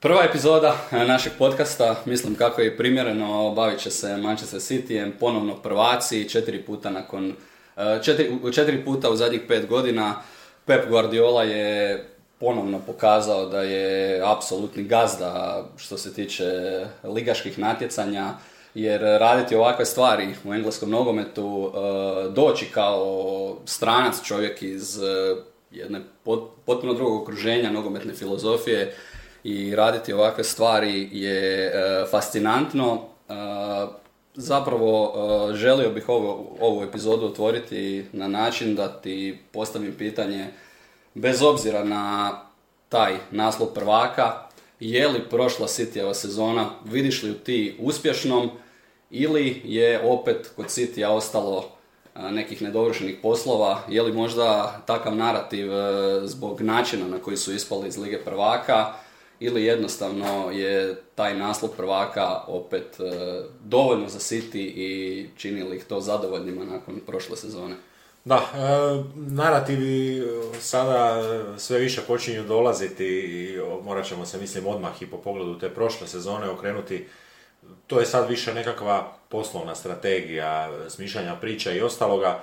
Prva epizoda e, našeg podcasta, mislim kako je primjereno, bavit će se Manchester Cityjem, ponovno prvaci, četiri puta nakon, e, četiri, četiri puta u zadnjih pet godina. Pep Guardiola je ponovno pokazao da je apsolutni gazda što se tiče ligaških natjecanja, jer raditi ovakve stvari u engleskom nogometu, e, doći kao stranac čovjek iz jedne pot- potpuno drugog okruženja nogometne filozofije i raditi ovakve stvari je e, fascinantno. E, zapravo e, želio bih ovo, ovu epizodu otvoriti na način da ti postavim pitanje bez obzira na taj naslov prvaka, je li prošla Cityjeva sezona, vidiš li ti uspješnom ili je opet kod Cityja ostalo nekih nedovršenih poslova, je li možda takav narativ zbog načina na koji su ispali iz Lige prvaka ili jednostavno je taj naslov prvaka opet e, dovoljno za City i čini li ih to zadovoljnima nakon prošle sezone? Da, e, narativi e, sada sve više počinju dolaziti i o, morat ćemo se, mislim, odmah i po pogledu te prošle sezone okrenuti. To je sad više nekakva poslovna strategija, smišljanja priča i ostaloga.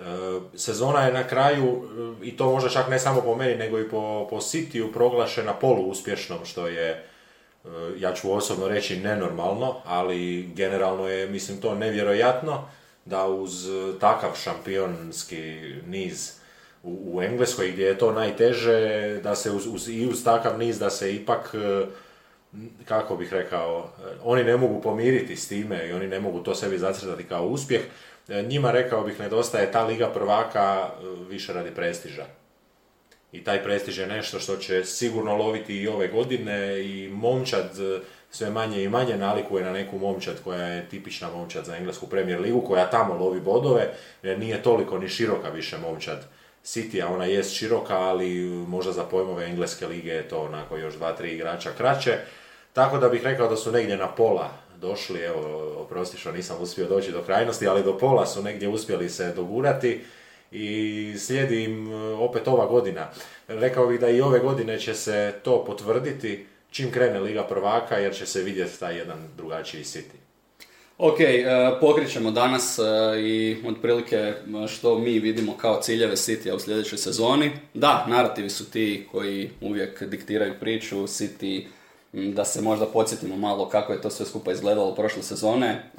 E, Sezona je na kraju, e, i to možda čak ne samo po meni, nego i po, po Cityu proglašena poluuspješnom, što je, e, ja ću osobno reći, nenormalno, ali generalno je, mislim, to nevjerojatno da uz takav šampionski niz u, u Engleskoj gdje je to najteže, da se uz, uz, i uz takav niz da se ipak, kako bih rekao, oni ne mogu pomiriti s time i oni ne mogu to sebi zacrtati kao uspjeh. E, Njima, rekao bih, nedostaje ta Liga prvaka e, više radi prestiža. I taj prestiž je nešto što će sigurno loviti i ove godine i momčad e, sve manje i manje nalikuje na neku momčad koja je tipična momčad za englesku premier ligu, koja tamo lovi bodove, nije toliko ni široka više momčad City, a ona jest široka, ali možda za pojmove engleske lige je to onako još dva, tri igrača kraće. Tako da bih rekao da su negdje na pola došli, evo, oprosti što nisam uspio doći do krajnosti, ali do pola su negdje uspjeli se dogurati i slijedi im e, opet ova godina. Rekao bih da i ove godine će se to potvrditi čim krene Liga prvaka, jer će se vidjeti taj jedan drugačiji City. Ok, e, pokrićemo danas e, i otprilike što mi vidimo kao ciljeve City u sljedećoj sezoni. Da, narativi su ti koji uvijek diktiraju priču, City da se možda podsjetimo malo kako je to sve skupa izgledalo prošle sezone.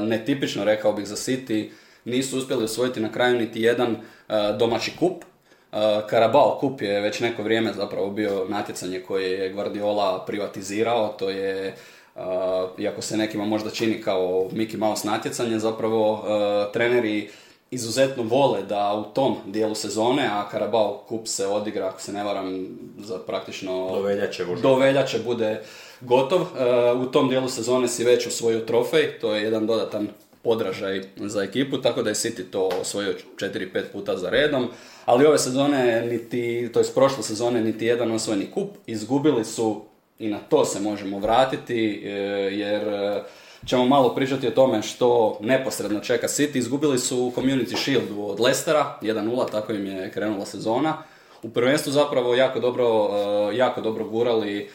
Netipično rekao bih za City, nisu uspjeli osvojiti na kraju niti jedan domaći kup. Karabao kup je već neko vrijeme zapravo bio natjecanje koje je Guardiola privatizirao, to je iako se nekima možda čini kao Mickey Mouse natjecanje, zapravo treneri izuzetno vole da u tom dijelu sezone, a Carabao Cup se odigra, ako se ne varam, za praktično... Do veljače. Do veljače bude gotov. Uh, u tom dijelu sezone si već osvojio trofej, to je jedan dodatan podražaj za ekipu, tako da je City to osvojio 4-5 puta za redom, ali ove sezone, niti, to je prošle sezone, niti jedan osvojeni kup, izgubili su i na to se možemo vratiti, e, jer e, ćemo malo pričati o tome što neposredno čeka City. Izgubili su Community Shieldu od Leicestera, 1-0, tako im je krenula sezona. U prvenstvu zapravo jako dobro, e, jako dobro gurali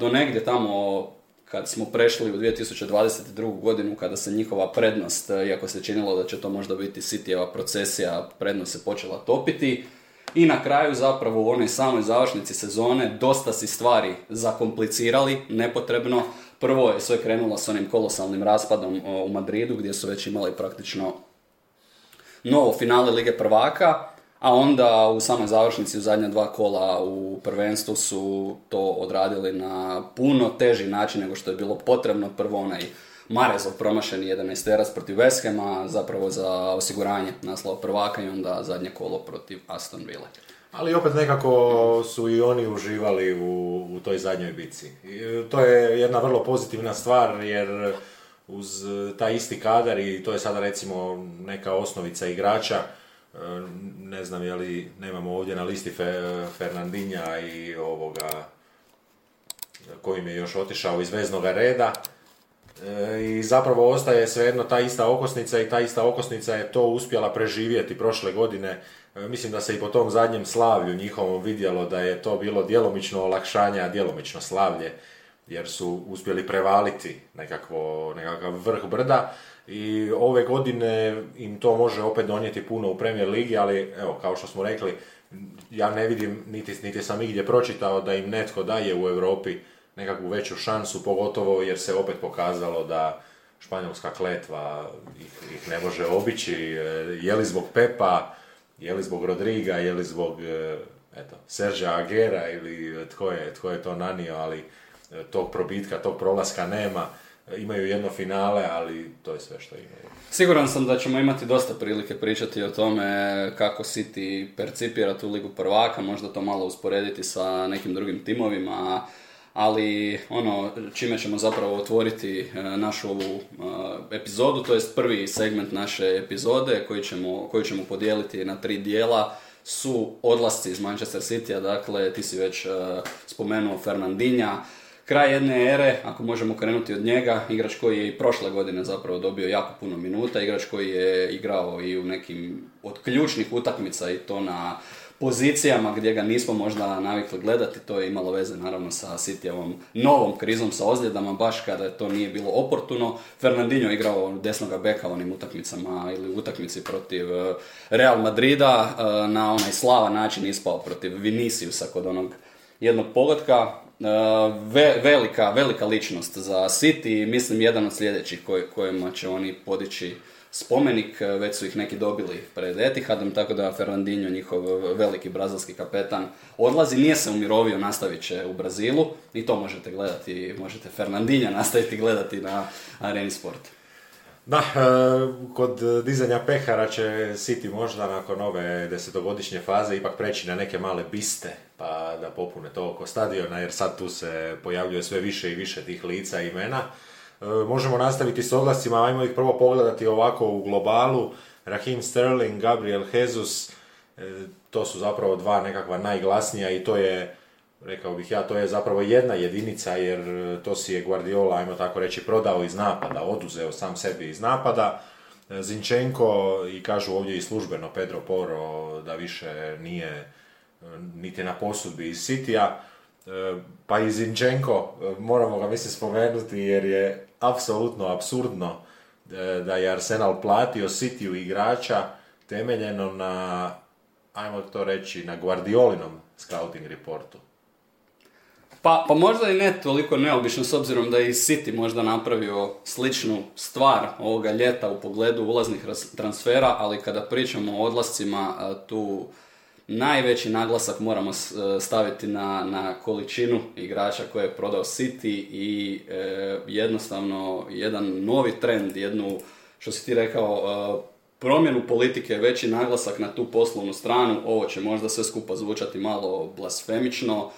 do negdje tamo kad smo prešli u 2022. godinu, kada se njihova prednost, iako se činilo da će to možda biti Cityjeva procesija, prednost se počela topiti. I na kraju zapravo u onoj samoj završnici sezone dosta si stvari zakomplicirali nepotrebno. Prvo je sve krenulo s onim kolosalnim raspadom u Madridu gdje su već imali praktično novo finale Lige prvaka, a onda u samoj završnici u zadnja dva kola u prvenstvu su to odradili na puno teži način nego što je bilo potrebno. Prvo onaj Marezov promašeni 11 teras protiv West Hama, zapravo za osiguranje naslova prvaka i onda zadnje kolo protiv Aston Villa. Ali opet nekako su i oni uživali u, u toj zadnjoj bici. I to je jedna vrlo pozitivna stvar jer uz taj isti kadar i to je sada recimo neka osnovica igrača. Ne znam je li nemamo ovdje na listi Fernandinja i ovoga kojim je još otišao iz veznog reda. I zapravo ostaje svejedno ta ista okosnica i ta ista okosnica je to uspjela preživjeti prošle godine E, mislim da se i po tom zadnjem slavlju njihovom vidjelo da je to bilo djelomično olakšanje, a djelomično slavlje, jer su uspjeli prevaliti nekakvo, nekakav vrh brda. I ove godine im to može opet donijeti puno u Premier Ligi, ali evo, kao što smo rekli, ja ne vidim, niti, niti sam igdje pročitao da im netko daje u Europi nekakvu veću šansu, pogotovo jer se opet pokazalo da španjolska kletva ih, ih ne može obići, e, je li zbog Pepa, je li zbog Rodriga, je li zbog e, eto, Serža Agera ili e, tko je, tko je to nanio, ali e, tog probitka, tog prolaska nema. Imaju jedno finale, ali to je sve što imaju. Siguran sam da ćemo imati dosta prilike pričati o tome kako City percipira tu ligu prvaka, možda to malo usporediti sa nekim drugim timovima, ali ono čime ćemo zapravo otvoriti našu ovu epizodu, to jest prvi segment naše epizode koji ćemo, koju ćemo podijeliti na tri dijela. Su odlasci iz Manchester City-a, dakle ti si već spomenuo Fernandinja, kraj jedne ere, ako možemo krenuti od njega, igrač koji je i prošle godine zapravo dobio jako puno minuta, igrač koji je igrao i u nekim od ključnih utakmica i to na pozicijama gdje ga nismo možda navikli gledati, to je imalo veze naravno sa Cityjevom novom krizom sa ozljedama, baš kada to nije bilo oportuno. Fernandinho igrao desnoga beka onim utakmicama ili utakmici protiv eh, Real Madrida, eh, na onaj slava način ispao protiv Viniciusa kod onog jednog pogotka. Eh, velika, velika ličnost za City, mislim jedan od sljedećih kojima će oni podići spomenik, e, već su ih neki dobili pred Etihadom, tako da Fernandinho, njihov veliki brazilski kapetan, odlazi, nije se umirovio, nastavit će u Brazilu i to možete gledati, možete Fernandinha nastaviti gledati na Areni Sport. Da, e, kod dizanja pehara će City možda nakon ove desetogodišnje faze ipak preći na neke male biste, pa da popune to oko stadiona, jer sad tu se pojavljuje sve više i više tih lica i imena. E, možemo nastaviti s odlascima, ajmo ih prvo pogledati ovako u globalu. Raheem Sterling, Gabriel Jesus, e, to su zapravo dva nekakva najglasnija i to je, rekao bih ja, to je zapravo jedna jedinica jer to si je Guardiola, ajmo tako reći, prodao iz napada, oduzeo sam sebi iz napada. E, Zinčenko i kažu ovdje i službeno Pedro Poro da više nije niti na posudbi iz Citya. Pa i Zinčenko, moramo ga mislim spomenuti jer je apsolutno absurdno e, da je Arsenal platio City igrača temeljeno na, ajmo to reći, na Guardiolinom scouting reportu. Pa, pa možda i ne toliko neobično s obzirom da je i City možda napravio sličnu stvar ovoga ljeta u pogledu ulaznih transfera, ali kada pričamo o odlascima tu najveći naglasak moramo e, staviti na, na količinu igrača koje je prodao City i e, jednostavno jedan novi trend, jednu, što si ti rekao, e, promjenu politike, veći naglasak na tu poslovnu stranu, ovo će možda sve skupa zvučati malo blasfemično,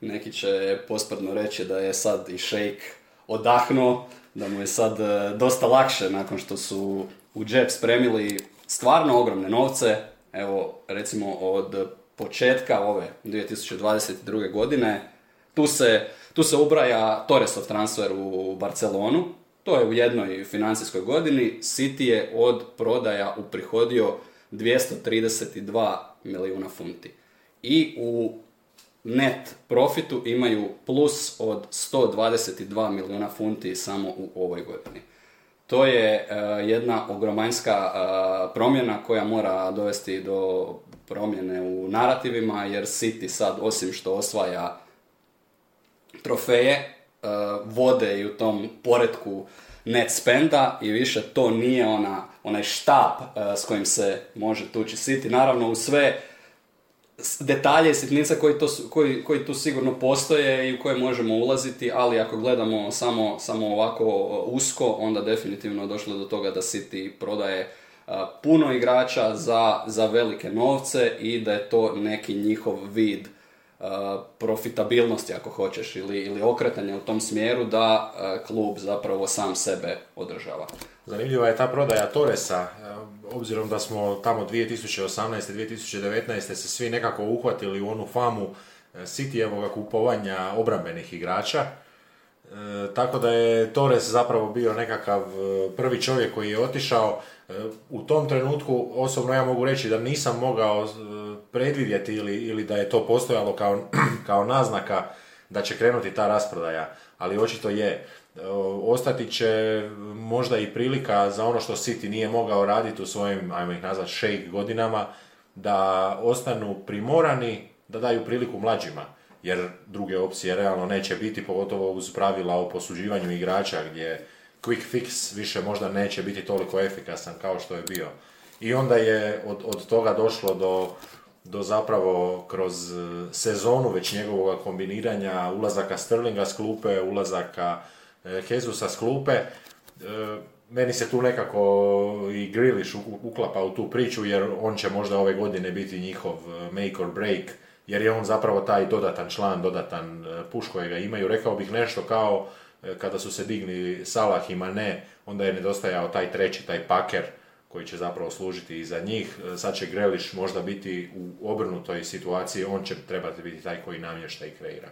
neki će posprdno reći da je sad i šejk odahnuo, da mu je sad dosta lakše nakon što su u džep spremili stvarno ogromne novce, evo recimo od početka ove 2022. godine, tu se, tu se ubraja Torresov transfer u Barcelonu, to je u jednoj financijskoj godini, City je od prodaja uprihodio 232 milijuna funti. I u net profitu imaju plus od 122 milijuna funti samo u ovoj godini. To je e, jedna ogromanjska e, promjena koja mora dovesti do promjene u narativima, jer City sad, osim što osvaja trofeje, e, vode i u tom poredku net spenda i više to nije ona, onaj štap s kojim se može tući City. Naravno, u sve detalje i sitnice koji, to, koji, koji tu sigurno postoje i u koje možemo ulaziti, ali ako gledamo samo, samo ovako usko, onda definitivno došlo do toga da City prodaje puno igrača za, za velike novce i da je to neki njihov vid profitabilnosti ako hoćeš ili, ili okretanja u tom smjeru da klub zapravo sam sebe održava. Zanimljiva je ta prodaja Torresa, obzirom da smo tamo 2018. 2019. se svi nekako uhvatili u onu famu Cityjevoga kupovanja obrambenih igrača. E, tako da je Torres zapravo bio nekakav e, prvi čovjek koji je otišao. E, u tom trenutku osobno ja mogu reći da nisam mogao predvidjeti ili, ili da je to postojalo kao, kao naznaka da će krenuti ta rasprodaja, ali očito je. Ostati će možda i prilika za ono što City nije mogao raditi u svojim, ajmo ih nazvati, shake godinama, da ostanu primorani da daju priliku mlađima, jer druge opcije realno neće biti, pogotovo uz pravila o posuđivanju igrača gdje quick fix više možda neće biti toliko efikasan kao što je bio. I onda je od, od toga došlo do, do zapravo kroz sezonu već njegovog kombiniranja ulazaka Sterlinga s klupe, ulazaka Hezusa s klupe. E, meni se tu nekako i Grilish uklapa u tu priču jer on će možda ove godine biti njihov e, make or break jer je on zapravo taj dodatan član, dodatan e, puš kojega imaju. Rekao bih nešto kao e, kada su se digli Salah i Mane, onda je nedostajao taj treći, taj paker koji će zapravo služiti i za njih. E, sad će Greliš možda biti u obrnutoj situaciji, on će trebati biti taj koji namješta i kreira.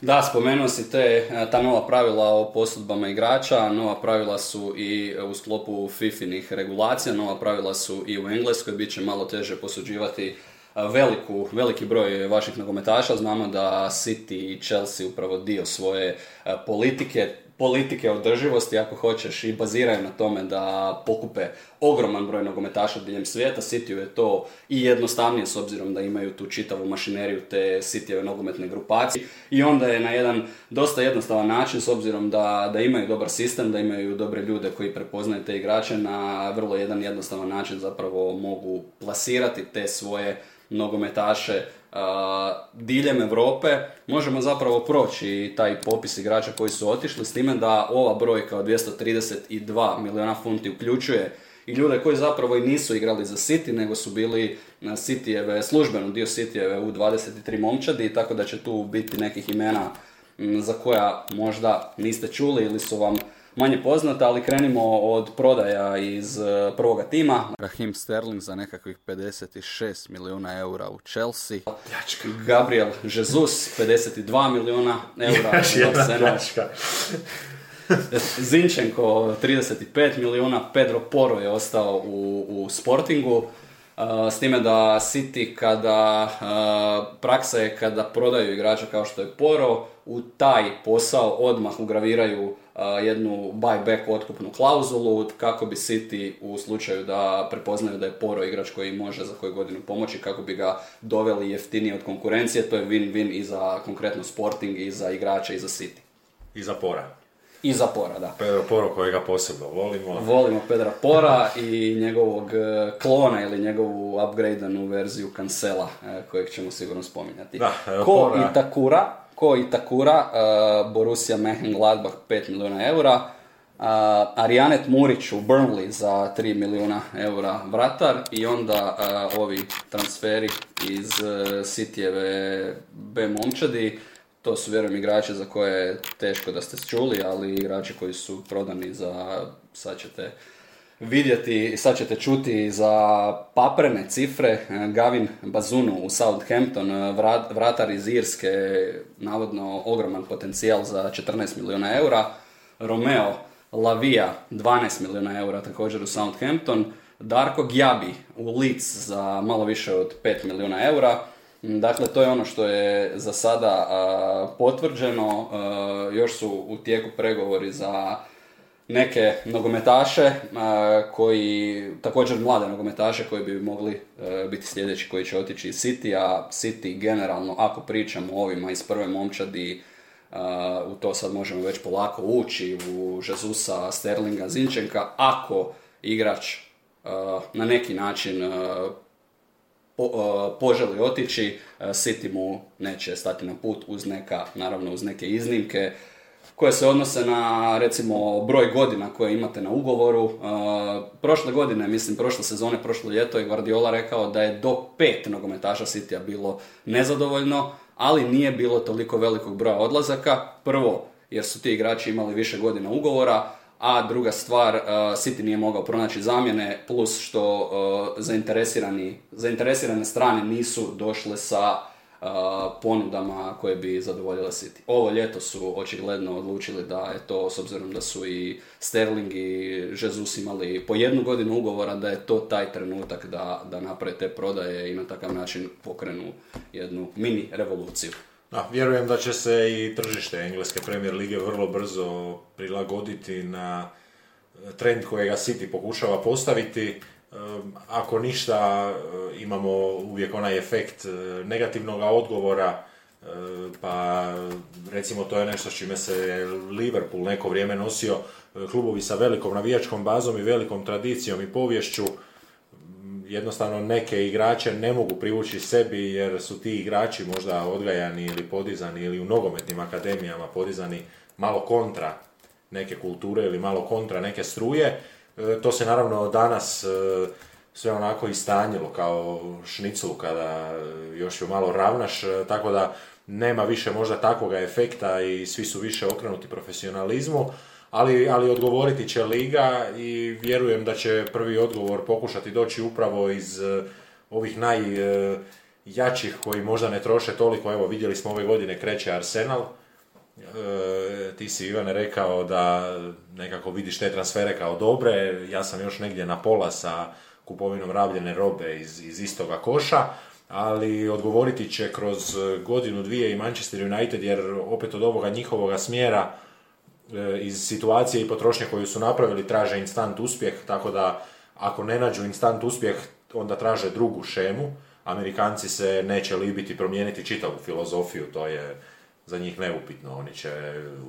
Da, spomenuo si te, ta nova pravila o posudbama igrača, nova pravila su i u sklopu FIFInih regulacija, nova pravila su i u Engleskoj, bit će malo teže posuđivati veliku, veliki broj vaših nogometaša. Znamo da City i Chelsea upravo dio svoje politike, politike održivosti ako hoćeš i baziraju na tome da pokupe ogroman broj nogometaša diljem svijeta. City je to i jednostavnije s obzirom da imaju tu čitavu mašineriju te Cityjeve nogometne grupacije i onda je na jedan dosta jednostavan način s obzirom da, da imaju dobar sistem, da imaju dobre ljude koji prepoznaju te igrače na vrlo jedan jednostavan način zapravo mogu plasirati te svoje nogometaše diljem Europe, možemo zapravo proći taj popis igrača koji su otišli, s time da ova brojka od 232 milijuna funti uključuje i ljude koji zapravo i nisu igrali za City, nego su bili na Cityjeve, službeno dio Cityjeve u 23 momčadi, tako da će tu biti nekih imena za koja možda niste čuli ili su vam manje poznata, ali krenimo od prodaja iz e, prvoga tima. Rahim Sterling za nekakvih 56 milijuna eura u Chelsea. Pljačka. Gabriel Jesus 52 milijuna eura. Još jedna pljačka. Zinčenko 35 milijuna, Pedro Poro je ostao u, u Sportingu. Uh, s time da City kada, uh, praksa je kada prodaju igrača kao što je Poro, u taj posao odmah ugraviraju jednu buyback otkupnu klauzulu kako bi City u slučaju da prepoznaju da je Poro igrač koji može za koju godinu pomoći kako bi ga doveli jeftinije od konkurencije. To je win-win i za konkretno Sporting i za igrača i za City. I za Pora. I za Pora, da. Pedro Poro kojega posebno volimo. Volimo Pedra Pora i njegovog e, klona ili njegovu upgradeanu verziju Cancela e, kojeg ćemo sigurno spominjati. Da, Ko Pora... Itakura, ko Itakura, uh, Borussia Mönchengladbach 5 milijuna eura, uh, Arianet Murić u Burnley za 3 milijuna eura vratar i onda uh, ovi transferi iz uh, Cityjeve B momčadi, to su vjerujem igrači za koje je teško da ste čuli, ali igrači koji su prodani za, sad ćete vidjeti, sad ćete čuti za paprene cifre, Gavin Bazunu u Southampton, vratar iz Irske, navodno ogroman potencijal za 14 milijuna eura, Romeo Lavija 12 milijuna eura također u Southampton, Darko Gjabi u Leeds za malo više od 5 milijuna eura, Dakle, to je ono što je za sada potvrđeno. još su u tijeku pregovori za neke nogometaše koji, također mlade nogometaše koji bi mogli e, biti sljedeći koji će otići iz City, a City generalno, ako pričamo o ovima iz prve momčadi, u to sad možemo već polako ući, u Žezusa, Sterlinga, Zinčenka, ako igrač na neki način poželi otići, City mu neće stati na put uz neka, naravno uz neke iznimke, koje se odnose na recimo broj godina koje imate na ugovoru. Uh, prošle godine, mislim prošle sezone, prošlo ljeto je Guardiola rekao da je do pet nogometaša Citya bilo nezadovoljno. ali nije bilo toliko velikog broja odlazaka. Prvo, jer su ti igrači imali više godina ugovora, a druga stvar, uh, City nije mogao pronaći zamjene, plus što uh, zainteresirani, zainteresirane strane nisu došle sa uh, ponudama koje bi zadovoljile City. Ovo ljeto su očigledno odlučili da je to, s obzirom da su i Sterling i Jesus imali po jednu godinu ugovora, da je to taj trenutak da, da naprave te prodaje i na takav način pokrenu jednu mini revoluciju. Da, vjerujem da će se i tržište Engleske premier lige vrlo brzo prilagoditi na trend kojega City pokušava postaviti. Ako ništa, imamo uvijek onaj efekt e, negativnog odgovora, e, pa recimo to je nešto s čime se Liverpool neko vrijeme nosio, e, klubovi sa velikom navijačkom bazom i velikom tradicijom i povješću, jednostavno neke igrače ne mogu privući sebi jer su ti igrači možda odgajani ili podizani ili u nogometnim akademijama podizani malo kontra neke kulture ili malo kontra neke struje. E, to se naravno danas e, sve onako istanjilo kao šniclu kada još ju malo ravnaš, e, tako da nema više možda takvoga efekta i svi su više okrenuti profesionalizmu ali, ali odgovoriti će Liga i vjerujem da će prvi odgovor pokušati doći upravo iz uh, ovih najjačih uh, koji možda ne troše toliko. Evo, vidjeli smo ove godine kreće Arsenal. Uh, ti si Ivane rekao da nekako vidiš te transfere kao dobre. Ja sam još negdje na pola sa kupovinom rabljene robe iz, iz istoga koša ali odgovoriti će kroz godinu, dvije i Manchester United, jer opet od ovoga njihovoga smjera E, iz situacije i potrošnje koju su napravili traže instant uspjeh, tako da ako ne nađu instant uspjeh, onda traže drugu šemu. Amerikanci se neće libiti promijeniti čitavu filozofiju, to je za njih neupitno. Oni će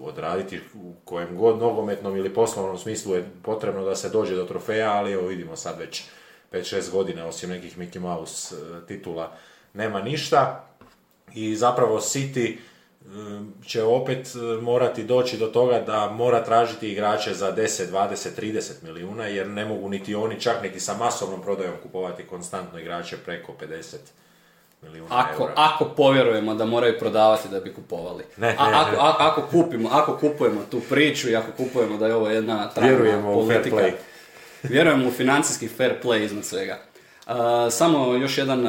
odraditi u kojem god nogometnom ili poslovnom smislu je potrebno da se dođe do trofeja, ali evo vidimo sad već 5-6 godina, osim nekih Mickey Mouse e, titula, nema ništa. I zapravo City će opet e, morati doći do toga da mora tražiti igrače za 10, 20, 30 milijuna jer ne mogu niti oni čak niti sa masovnom prodajom kupovati konstantno igrače preko 50 milijuna ako, eura. Ako povjerujemo da moraju prodavati da bi kupovali. Ne, ne, A, ako, ne. a- ako, kupimo, ako kupujemo tu priču i ako kupujemo da je ovo jedna trajna Vjerujemo u fair politika, play. vjerujemo u financijski fair play iznad svega. Samo još jedan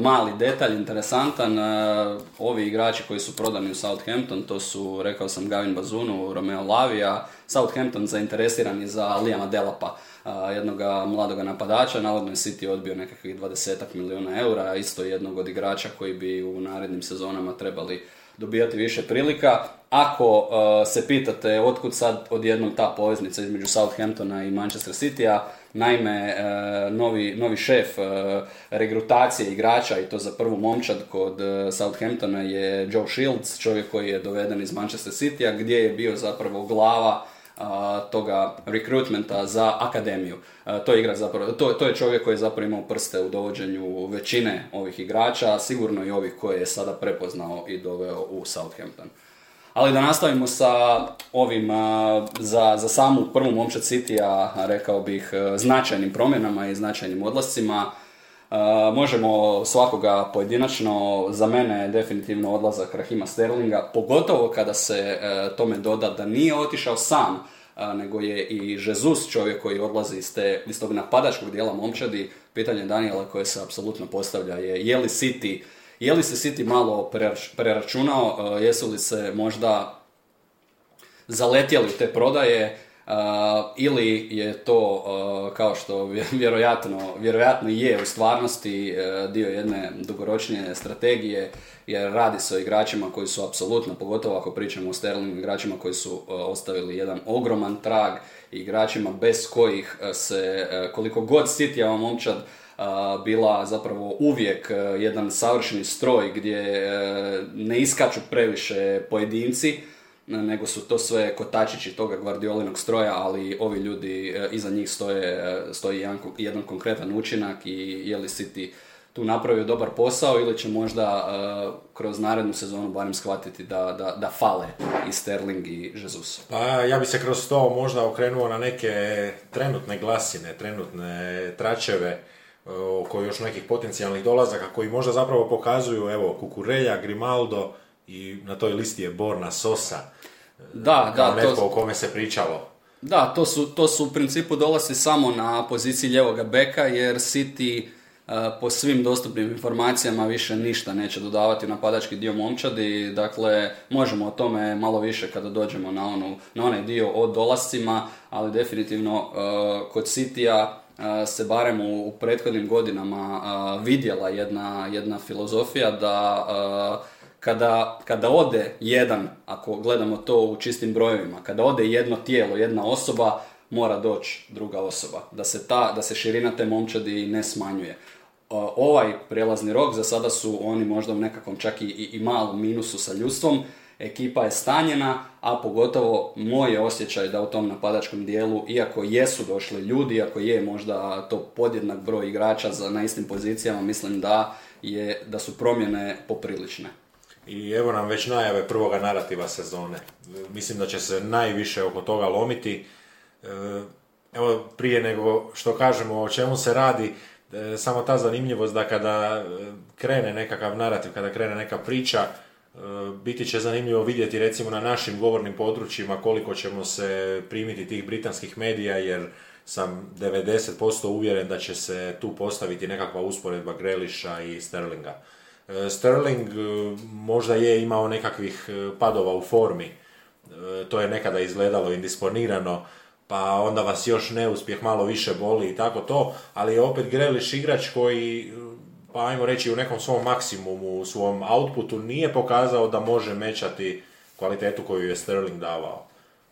mali detalj, interesantan, ovi igrači koji su prodani u Southampton, to su, rekao sam, Gavin Bazunu, Romeo Lavija, Southampton zainteresirani za Liama Delapa, jednog mladoga napadača, navodno je City odbio nekakvih 20 milijuna eura, isto jednog od igrača koji bi u narednim sezonama trebali dobijati više prilika. Ako se pitate otkud sad odjednom ta poveznica između Southamptona i Manchester City-a, naime, uh, novi, novi šef uh, regrutacije igrača i to za prvu momčad kod uh, Southamptona je Joe Shields, čovjek koji je doveden iz Manchester City-a gdje je bio zapravo glava toga recruitmenta za akademiju. To, je igrač zapravo, to, to je čovjek koji je zapravo imao prste u dovođenju većine ovih igrača, sigurno i ovih koje je sada prepoznao i doveo u Southampton. Ali da nastavimo sa ovim za, za samu prvu momčad City-a, rekao bih, a, značajnim promjenama i značajnim odlascima. Uh, možemo svakoga pojedinačno, za mene je definitivno odlazak Rahima Sterlinga, pogotovo kada se uh, tome doda da nije otišao sam, nego je i Jesus čovjek koji odlazi iz, te, iz tog napadačkog dijela momčadi. Pitanje Daniela koje se apsolutno postavlja je je li City, je li se City malo prerač- preračunao, uh, jesu li se možda zaletjeli te prodaje, Uh, ili je to uh, kao što vje- vjerojatno, vjerojatno je u stvarnosti dio jedne dugoročnije strategije jer radi se o igračima koji su apsolutno, pogotovo ako pričamo o Sterlingu, igračima koji su ostavili jedan ogroman trag igračima bez kojih se koliko god Cityjeva momčad uh, bila zapravo uvijek uh, jedan savršeni stroj gdje uh, ne iskaču previše pojedinci, nego su to sve kotačići toga Guardiolinog stroja, ali ovi ljudi e, iza njih stoje, e, stoji jedan, jedan konkretan učinak i je li City tu napravio dobar posao ili će možda e, kroz narednu sezonu barem shvatiti da, da, da fale i Sterling i Jesus. Pa ja bi se kroz to možda okrenuo na neke trenutne glasine, trenutne tračeve oko još nekih potencijalnih dolazaka koji možda zapravo pokazuju, evo, Kukurelja, Grimaldo i na toj listi je Borna Sosa. Da, kao da, netko to, o kome se pričalo. Da, to su, to su u principu dolazi samo na poziciji ljevoga beka jer City uh, po svim dostupnim informacijama više ništa neće dodavati napadački dio momčadi. Dakle, možemo o tome malo više kada dođemo na, onu, na onaj dio o dolascima, ali definitivno uh, kod Citya uh, se barem u, u prethodnim godinama vidjela jedna, jedna filozofija da kada, kada ode jedan, ako gledamo to u čistim brojevima, kada ode jedno tijelo, jedna osoba, mora doći druga osoba. Da se, ta, da se širina te momčadi ne smanjuje. Ovaj prelazni rok, za sada su oni možda u nekakvom čak i, i, i malom minusu sa ljudstvom, ekipa je stanjena, a pogotovo moj je osjećaj da u tom napadačkom dijelu, iako jesu došli ljudi, iako je možda to podjednak broj igrača za, na istim pozicijama, mislim da, je, da su promjene poprilične. I evo nam već najave prvoga narativa sezone. Mislim da će se najviše oko toga lomiti. E, Evo, prije nego što kažemo o čemu se radi, e, samo ta zanimljivost da kada e, krene nekakav narativ, kada krene neka priča, biti će zanimljivo vidjeti recimo na našim govornim područjima koliko ćemo se primiti tih britanskih medija, jer sam 90% uvjeren da će se tu postaviti nekakva usporedba Greliša i Sterlinga. E, Sterling e, možda je imao nekakvih e, padova u formi, to je nekada izgledalo indisponirano, pa onda vas još neuspjeh malo više boli i tako to, ali je opet Greliš igrač koji, pa ajmo reći u nekom svom maksimumu, u svom outputu nije pokazao da može mečati kvalitetu koju je Sterling davao.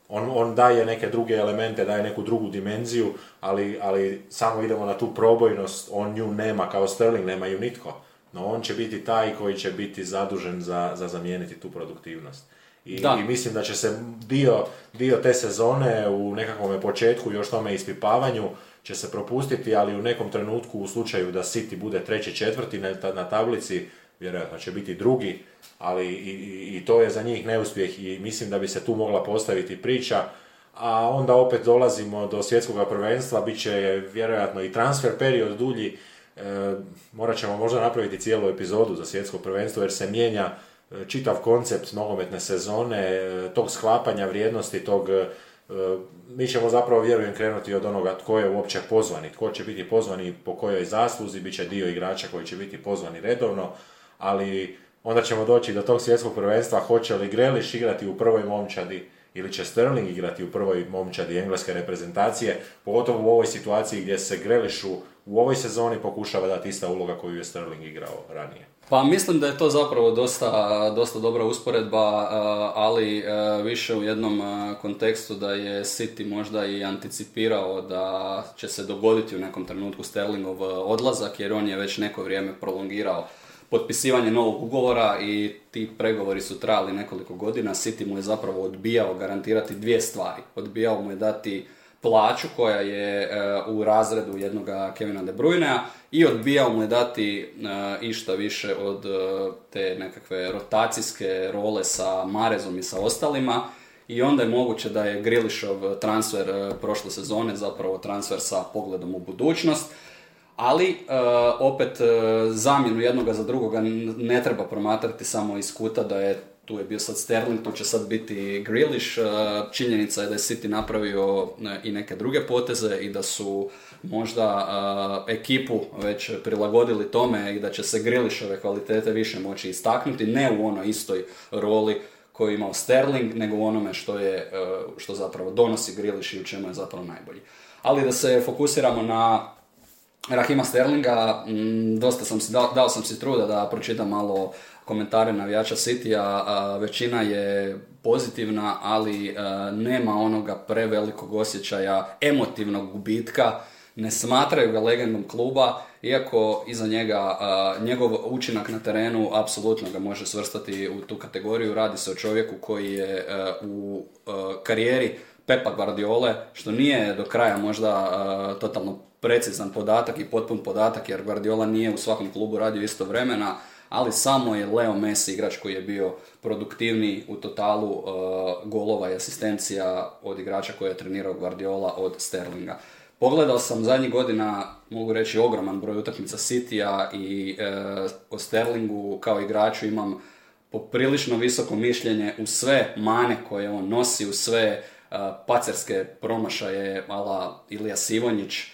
On, on daje neke druge elemente, daje neku drugu dimenziju, ali, ali samo idemo na tu probojnost, on nju nema kao Sterling, nema ju nitko. No on će biti taj koji će biti zadužen za, za zamijeniti tu produktivnost. I, Da. I mislim da će se dio, dio te sezone u nekakvom početku, još tome ispipavanju, će se propustiti, ali u nekom trenutku u slučaju da City bude treći, četvrti na, na tablici, vjerojatno će biti drugi, ali i, i, i to je za njih neuspjeh i mislim da bi se tu mogla postaviti priča. A onda opet dolazimo do svjetskog prvenstva, bit će vjerojatno i transfer period dulji, e, morat ćemo možda napraviti cijelu epizodu za svjetsko prvenstvo jer se mijenja e, čitav koncept nogometne sezone, e, tog sklapanja vrijednosti, tog mi ćemo zapravo, vjerujem, krenuti od onoga tko je uopće pozvani, tko će biti pozvani po kojoj zasluzi, bit će dio igrača koji će biti pozvani redovno, ali onda ćemo doći do tog svjetskog prvenstva, hoće li Greliš igrati u prvoj momčadi ili će Sterling igrati u prvoj momčadi engleske reprezentacije, pogotovo u ovoj situaciji gdje se Grelišu u ovoj sezoni pokušava dati ista uloga koju je Sterling igrao ranije. Pa mislim da je to zapravo dosta, dosta dobra usporedba, ali a, više u jednom a, kontekstu da je City možda i anticipirao da će se dogoditi u nekom trenutku Sterlingov a, odlazak, jer on je već neko vrijeme prolongirao potpisivanje novog ugovora i ti pregovori su trajali nekoliko godina. City mu je zapravo odbijao garantirati dvije stvari. Odbijao mu je dati plaću koja je e, u razredu jednog Kevina De Bruynea i odbijao mu je dati e, išta više od e, te nekakve rotacijske role sa Marezom i sa ostalima i onda je moguće da je Grilišov transfer prošle sezone zapravo transfer sa pogledom u budućnost. Ali, opet, zamjenu jednoga za drugoga ne treba promatrati samo iz kuta da je tu je bio sad Sterling, tu će sad biti Grealish. E, Činjenica je da je City napravio e, i neke druge poteze i da su možda e, ekipu već prilagodili tome i da će se Grealishove kvalitete više moći istaknuti, ne u onoj istoj roli koju je imao Sterling, nego u onome što je, što zapravo donosi Grealish i u čemu je zapravo najbolji. Ali da se fokusiramo na Rahima Sterlinga, dosta sam si, dao, dao sam si truda da pročitam malo komentare navijača City, a većina je pozitivna, ali a, nema onoga prevelikog osjećaja emotivnog gubitka, ne smatraju ga legendom kluba, iako iza njega njegov učinak na terenu apsolutno ga može svrstati u tu kategoriju. Radi se o čovjeku koji je a, u a, karijeri Pepa Guardiole, što nije do kraja možda totalno precizan podatak i potpun podatak, jer Guardiola nije u svakom klubu radio isto vremena, ali samo je Leo Messi igrač koji je bio produktivniji u totalu uh, golova i asistencija od igrača koje je trenirao Guardiola od Sterlinga. Pogledao sam zadnjih godina, mogu reći, ogroman broj utakmica Citya i e, o Sterlingu kao igraču imam poprilično visoko mišljenje u sve mane koje on nosi, u sve e, pacerske promašaje ala Ilija Sivonjić,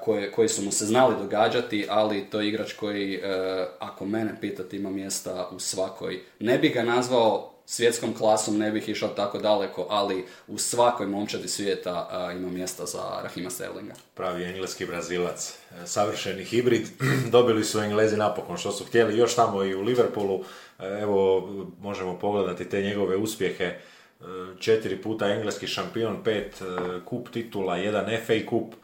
koje, koji su mu se znali događati, ali to je igrač koji, e, ako mene pitati, ima mjesta u svakoj. Ne bih ga nazvao svjetskom klasom, ne bih išao tako daleko, ali u svakoj momčadi svijeta ima mjesta za Rahima Sterlinga. Pravi engleski brazilac, savršeni hibrid, dobili su Englezi napokon što su htjeli, još tamo i u Liverpoolu, evo možemo pogledati te njegove uspjehe, četiri puta engleski šampion, pet kup titula, jedan FA kup,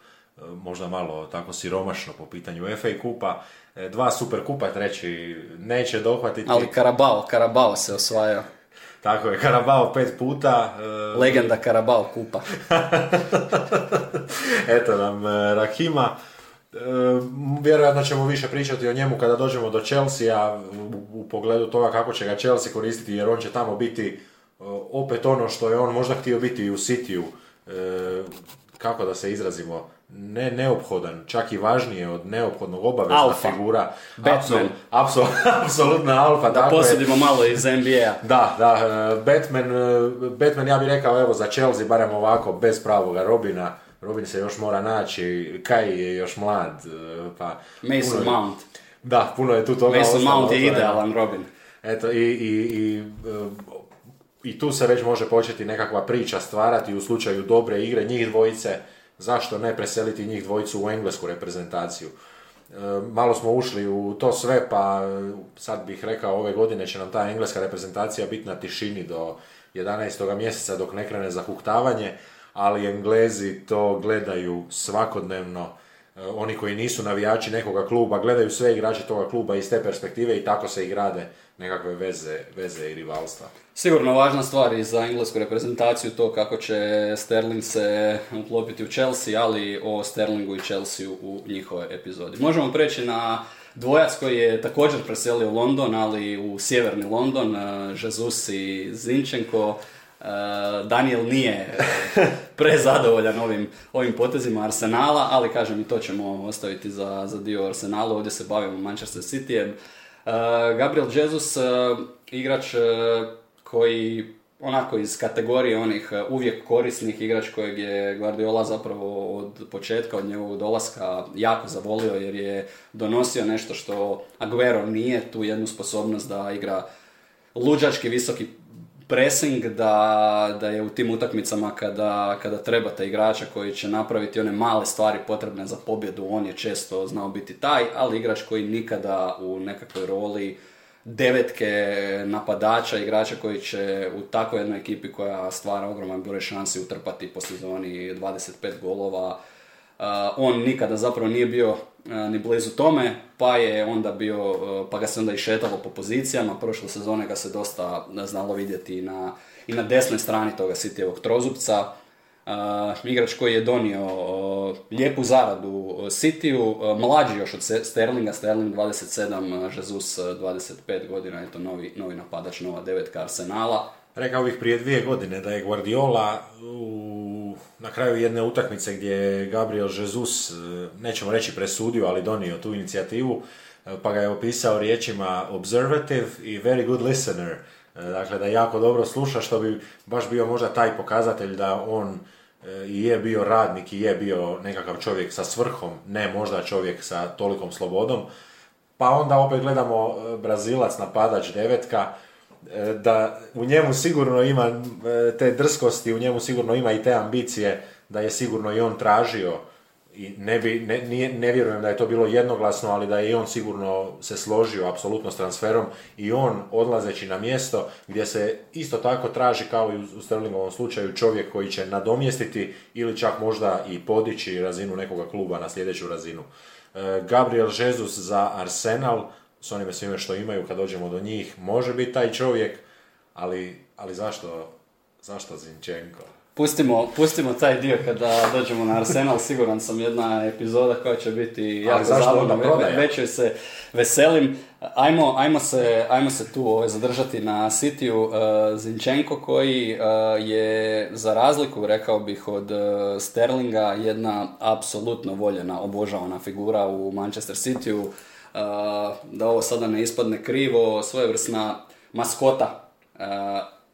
možda malo tako siromašno po pitanju FA kupa, dva super kupa treći neće dohvatiti. Ali Karabao, Karabao se osvajao. Tako je, Karabao pet puta. E, Legenda Karabao kupa. Eto nam e, Rahima. E, vjerojatno ćemo više pričati o njemu kada dođemo do Chelsea u, pogledu toga kako će ga Chelsea koristiti jer on će tamo biti opet ono što je on možda htio biti i u Cityu. Kako da se izrazimo? Ne neophodan, čak i važnije od neophodnog obavezna alfa. figura. Batman. Apsolutno alfa. Da posudimo malo iz NBA. Da, da, e, Batman, e, Batman ja bih rekao evo za Chelsea barem ovako bez pravoga Robina. Robin se još mora naći, Kaj je još mlad. E, pa Mason Mount. Da, puno je tu toga Mason Mount je idealan Robin. Eto, i, i, i, i tu se već može početi nekakva priča stvarati u slučaju dobre igre njih dvojice zašto ne preseliti njih dvojicu u englesku reprezentaciju. E, malo smo ušli u to sve, pa sad bih rekao ove godine će nam ta engleska reprezentacija biti na tišini do 11. mjeseca dok ne krene zahuktavanje, ali Englezi to gledaju svakodnevno. E, oni koji nisu navijači nekoga kluba gledaju sve igrače toga kluba iz te perspektive i tako se i grade nekakve veze, veze i rivalstva. Sigurno važna stvar i za englesku reprezentaciju to kako će Sterling se uklopiti u Chelsea, ali o Sterlingu i Chelsea u njihovoj epizodi. Možemo preći na dvojac koji je također preselio u London, ali u sjeverni London, eh, Jesus i Zinčenko. Eh, Daniel nije eh, prezadovoljan ovim, ovim potezima Arsenala, ali kažem i to ćemo ostaviti za, za dio Arsenala. Ovdje se bavimo Manchester City. Gabriel Jesus, igrač koji onako iz kategorije onih e, uvijek korisnih igrač kojeg je Guardiola zapravo od početka, od njegovog dolaska jako zavolio jer je donosio nešto što Aguero nije, tu jednu sposobnost da igra luđački visoki pressing, da, da je u tim utakmicama kada, kada trebate igrača koji će napraviti one male stvari potrebne za pobjedu, on je često znao biti taj, ali igrač koji nikada u nekakvoj roli devetke napadača, igrača koji će u takvoj jednoj ekipi koja stvara ogroman broj šansi utrpati po sezoni 25 golova. Uh, on nikada zapravo nije bio uh, ni blizu tome, pa je onda bio, uh, pa ga se onda i šetalo po pozicijama. Prošle sezone ga se dosta znalo vidjeti i na, i na desnoj strani toga Cityjevog trozupca. Uh, igrač koji je donio uh, lijepu zaradu Cityu, uh, mlađi još od Sterlinga, Sterling 27, Jesus 25 godina, je to novi, novi napadač, nova devetka Arsenala. Rekao bih prije dvije godine da je Guardiola u, na kraju jedne utakmice gdje je Gabriel Jesus, nećemo reći presudio, ali donio tu inicijativu, pa ga je opisao riječima observative i very good listener. Dakle, da jako dobro sluša, što bi baš bio možda taj pokazatelj da on i je bio radnik i je bio nekakav čovjek sa svrhom, ne možda čovjek sa tolikom slobodom. Pa onda opet gledamo e, Brazilac, napadač devetka, e, da u njemu sigurno ima e, te drskosti, u njemu sigurno ima i te ambicije da je sigurno i on tražio i ne, bi, ne, nije, ne vjerujem da je to bilo jednoglasno, ali da je i on sigurno se složio apsolutno s transferom i on odlazeći na mjesto gdje se isto tako traži kao i u Sterlingovom slučaju čovjek koji će nadomjestiti ili čak možda i podići razinu nekoga kluba na sljedeću razinu. E, Gabriel Jesus za Arsenal, s onime svime što imaju kad dođemo do njih, može biti taj čovjek, ali, ali zašto, zašto Zinčenko? Pustimo, pustimo taj dio kada dođemo na Arsenal, siguran sam jedna epizoda koja će biti jako zabavna, već joj se veselim. Ajmo, ajmo, se, ajmo se tu ovaj, zadržati na Cityu. Uh, Zinčenko koji uh, je za razliku, rekao bih, od uh, Sterlinga jedna apsolutno voljena, obožavana figura u Manchester Cityu. Uh, da ovo sada ne ispadne krivo, svojevrsna maskota.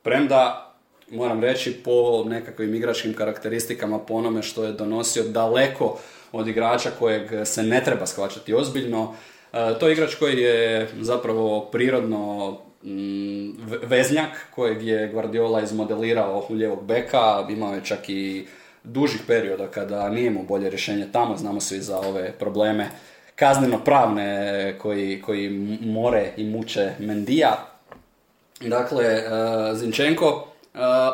Premda moram reći, po nekakvim igračkim karakteristikama, po onome što je donosio daleko od igrača kojeg se ne treba shvaćati ozbiljno. E, to je igrač koji je zapravo prirodno mm, veznjak kojeg je Guardiola izmodelirao u lijevog beka, imao je čak i dužih perioda kada nije mu bolje rješenje tamo, znamo svi za ove probleme kazneno pravne koji, koji more i muče Mendija. Dakle, uh, Zinčenko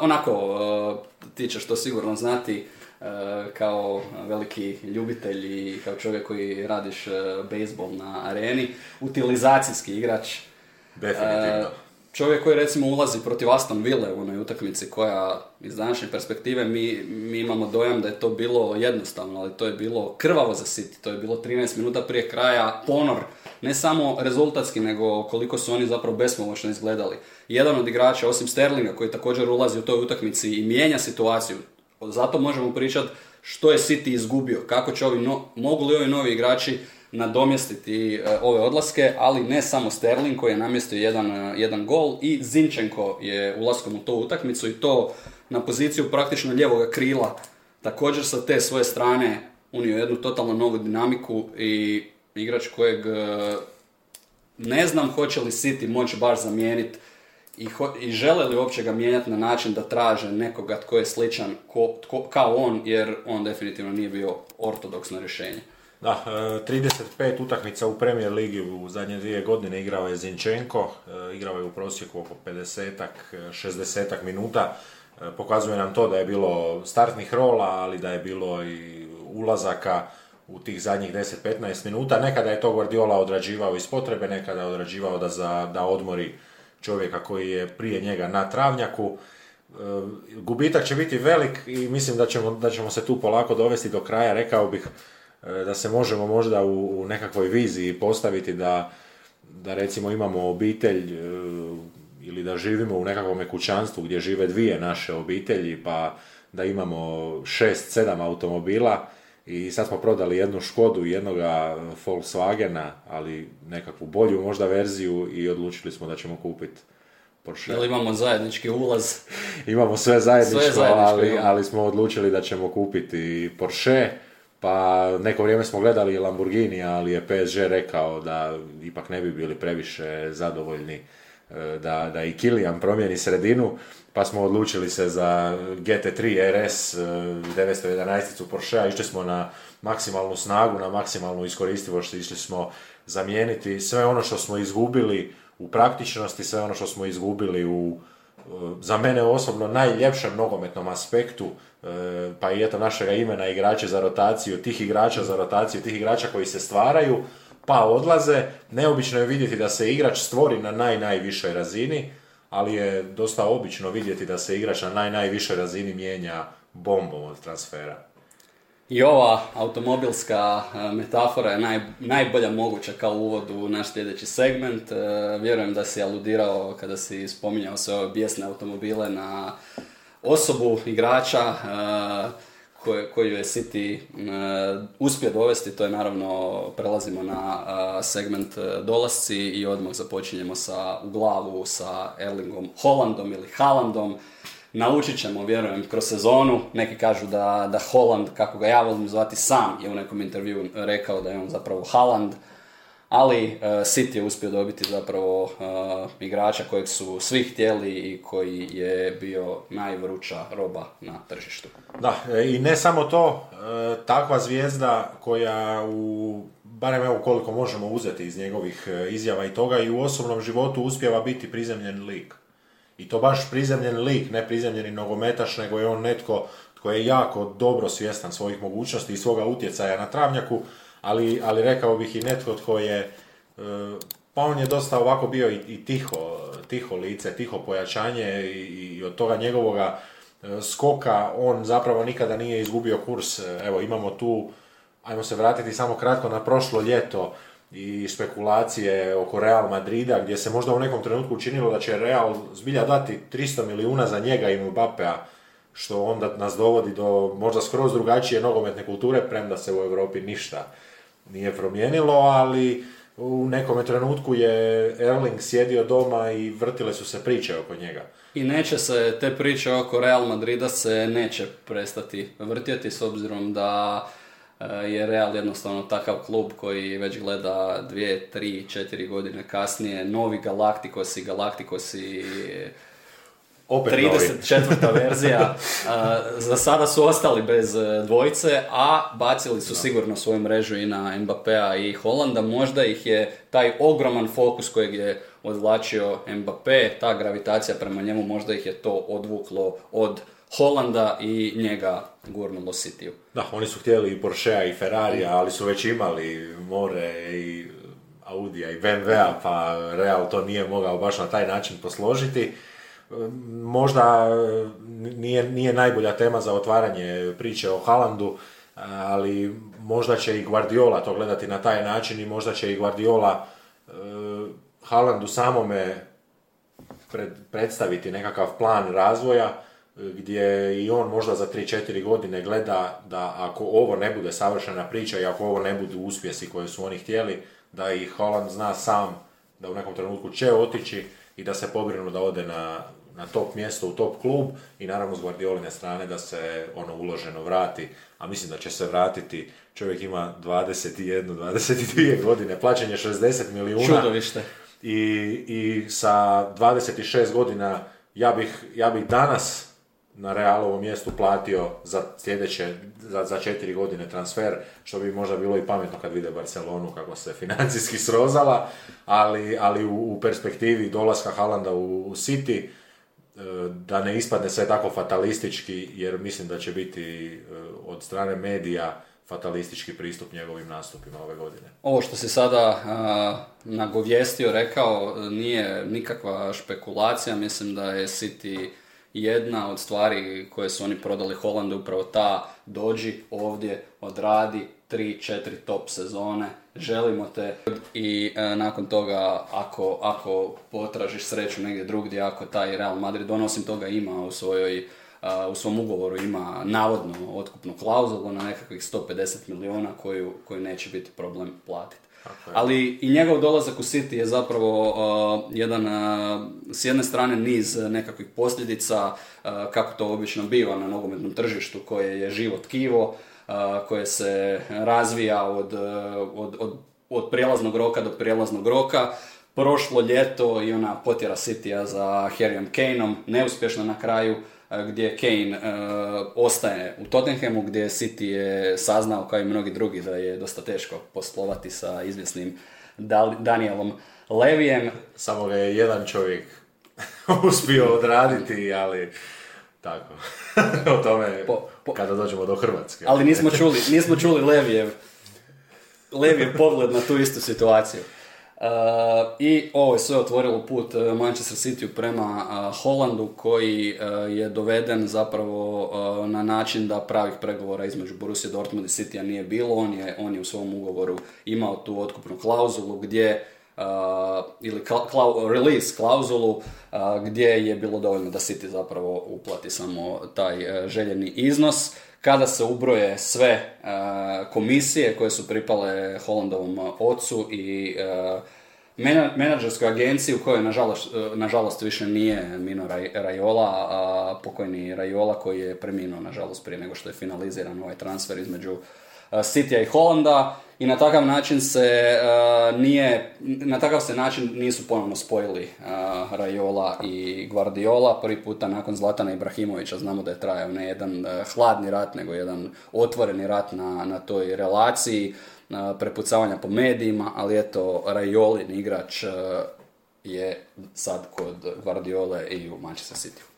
onako, uh, ti ćeš to sigurno znati uh, kao veliki ljubitelj i kao čovjek koji radiš uh, bejsbol na areni, utilizacijski igrač. Definitivno. Čovjek koji recimo ulazi protiv Aston Ville u onoj utakmici koja iz današnje perspektive mi, mi imamo dojam da je to bilo jednostavno, ali to je bilo krvavo za City, to je bilo 13 minuta prije kraja, ponor, ne samo rezultatski, nego koliko su oni zapravo besmomoćno izgledali. Jedan od igrača, osim Sterlinga, koji također ulazi u toj utakmici i mijenja situaciju, zato možemo pričati što je City izgubio, kako će ovi, no, mogu li ovi novi igrači nadomjestiti e, ove odlaske, ali ne samo Sterling koji je namjestio jedan, e, jedan gol i Zinčenko je ulaskom u tu utakmicu i to na poziciju praktično lijevog krila. Također sa te svoje strane unio jednu totalno novu dinamiku i igrač kojeg e, ne znam hoće li City moći baš zamijeniti i, i žele li uopće ga mijenjati na način da traže nekoga tko je sličan ko, kao on, jer on definitivno nije bio ortodoksno rješenje. Da, 35 e, utakmica u Premier Ligi u zadnje dvije godine igrao je Zinčenko, e, igrao je u prosjeku oko 50-ak, 60 minuta. Pokazuje nam to da je bilo startnih rola, ali da je bilo i ulazaka u tih zadnjih 10-15 minuta. Nekada je to Guardiola odrađivao iz potrebe, nekada je odrađivao da, za, da odmori čovjeka koji je prije njega na travnjaku. Gubitak će biti velik i mislim da ćemo, da ćemo se tu polako dovesti do kraja. Rekao bih E, da se možemo možda u, u nekakvoj viziji postaviti da, da recimo imamo obitelj e, ili da živimo u nekakvom kućanstvu gdje žive dvije naše obitelji pa da imamo šest, sedam automobila i sad smo prodali jednu Škodu i jednoga Volkswagena, ali nekakvu bolju možda verziju i odlučili smo da ćemo kupiti Porsche. Jel imamo zajednički ulaz? imamo sve zajedničko, sve zajedničko ali, ali smo odlučili da ćemo kupiti Porsche pa neko vrijeme smo gledali Lamborghini, ali je PSG rekao da ipak ne bi bili previše zadovoljni e, da, da i Kilian promijeni sredinu, pa smo odlučili se za GT3 RS 911 Porsche, išli smo na maksimalnu snagu, na maksimalnu iskoristivost, išli smo zamijeniti sve ono što smo izgubili u praktičnosti, sve ono što smo izgubili u za mene osobno najljepšem nogometnom aspektu, e, pa i eto našega imena igrače za rotaciju, tih igrača za rotaciju, tih igrača koji se stvaraju, pa odlaze. Neobično je vidjeti da se igrač stvori na naj, najvišoj razini, ali je dosta obično vidjeti da se igrač na naj, najvišoj razini mijenja bombom od transfera. I ova automobilska e, metafora je naj, najbolja moguća kao uvod u naš sljedeći segment. E, vjerujem da si aludirao kada si spominjao sve ove bijesne automobile na osobu igrača e, koju je City uspio dovesti. To je naravno, prelazimo na segment dolasci i odmah započinjemo sa, u glavu sa Erlingom Hollandom ili Haalandom naučit ćemo, vjerujem, kroz sezonu. Neki kažu da, da Holland, kako ga ja volim zvati, sam je u nekom intervju rekao da je on zapravo Haaland. Ali uh, City je uspio dobiti zapravo uh, igrača kojeg su svi htjeli i koji je bio najvruća roba na tržištu. Da, e, i ne samo to, takva zvijezda koja u barem evo koliko možemo uzeti iz njegovih izjava i toga i u osobnom životu uspjeva biti prizemljen lik. I to baš prizemljen lik, ne prizemljeni nogometaš, nego je on netko tko je jako dobro svjestan svojih mogućnosti i svoga utjecaja na travnjaku, ali, ali rekao bih i netko tko je, e, pa on je dosta ovako bio i, i tiho, tiho lice, tiho pojačanje i, i od toga njegovoga skoka, on zapravo nikada nije izgubio kurs. Evo, imamo tu, ajmo se vratiti samo kratko na prošlo ljeto, i spekulacije oko Real Madrida, gdje se možda u nekom trenutku učinilo da će Real zbilja dati 300 milijuna za njega i Mbappea, što onda nas dovodi do možda skroz drugačije nogometne kulture, premda se u Europi ništa nije promijenilo, ali u nekom trenutku je Erling sjedio doma i vrtile su se priče oko njega. I neće se, te priče oko Real Madrida se neće prestati vrtjeti s obzirom da e, je Real jednostavno takav klub koji već gleda dvije, tri, četiri godine kasnije, novi Galacticos i Galacticos i Opet 34. verzija. za sada su ostali bez e, dvojice, a bacili su sigurno svoju mrežu i na Mbappea i Holanda. Možda ih je taj ogroman fokus kojeg je odvlačio Mbappé, ta gravitacija prema njemu, možda ih je to odvuklo od Holanda i njega gurnulo Cityu. Da, oni su htjeli i Porschea i Ferrarija, ali su već imali More i Audija i BMW-a, pa Real to nije mogao baš na taj način posložiti možda e, nije, nije najbolja tema za otvaranje priče o Halandu, ali možda će i Guardiola to gledati na taj način i možda će i Guardiola e, Halandu samome pred, predstaviti nekakav plan razvoja gdje i on možda za 3-4 godine gleda da ako ovo ne bude savršena priča i ako ovo ne budu uspjesi koje su oni htjeli, da i Holland zna sam da u nekom trenutku će otići i da se pobrinu da ode na, na top mjesto u top klub i naravno s Guardioline strane da se ono uloženo vrati, a mislim da će se vratiti. Čovjek ima 21, 22 godine, plaćanje 60 milijuna. Čudovište. I, I sa 26 godina ja bih, ja bih danas na Realovom mjestu platio za sljedeće, za, za četiri godine transfer, što bi možda bilo i pametno kad vide Barcelonu kako se financijski srozala, ali, ali u, u perspektivi dolaska Halanda u, u City, da ne ispadne sve tako fatalistički, jer mislim da će biti e, od strane medija fatalistički pristup njegovim nastupima ove godine. Ovo što si sada nagovjestio, rekao, nije nikakva špekulacija, mislim da je City jedna od stvari koje su oni prodali Holandu upravo ta dođi ovdje, odradi, tri, četiri top sezone, želimo te i e, nakon toga ako, ako potražiš sreću negdje drugdje, ako taj Real Madrid donosim toga ima u svojoj e, u svom ugovoru ima navodno otkupnu klauzulu na nekakvih 150 milijuna koju, koju neće biti problem platiti. Ali i njegov dolazak u City je zapravo uh, jedan, uh, s jedne strane niz nekakvih posljedica, kako to obično biva na nogometnom tržištu koje je živo tkivo, koje se razvija od, od, od, od prijelaznog roka do prijelaznog roka. Prošlo ljeto i ona potjera Citya za Harryom Kaneom, neuspješno na kraju, gdje Kane ostaje u Tottenhamu, gdje City je saznao kao i mnogi drugi da je dosta teško poslovati sa izvjesnim Danielom Levijem. Samo ga je jedan čovjek uspio odraditi, ali tako. o tome po, kada dođemo do Hrvatske. Ali nismo čuli, nismo čuli Levijev, Levijev pogled na tu istu situaciju. Uh, I ovo je sve otvorilo put uh, Manchester City prema uh, Holandu koji je doveden zapravo na način da pravih pregovora između Borussia Dortmund i City nije bilo. On je, on je u svom ugovoru imao tu otkupnu klauzulu gdje ili release klauzulu gdje je bilo dovoljno da City zapravo uplati samo taj željeni iznos. Kada se ubroje sve komisije koje su pripale Holandovom ocu i uh, menadžerskoj agenciji u kojoj nažalost, nažalost više nije Mino Rajola, a pokojni Rajola koji je preminuo nažalost prije nego što je finaliziran ovaj transfer između Citya i Holanda i na takav način se uh, nije, na takav se način nisu ponovno spojili uh, Rajola i Guardiola. Prvi puta nakon Zlatana Ibrahimovića znamo da je trajao ne jedan uh, hladni rat, nego jedan otvoreni rat na, na toj relaciji, prepucavanja po medijima, ali eto, Rajolin igrač je sad kod Guardiole i u Manchester City.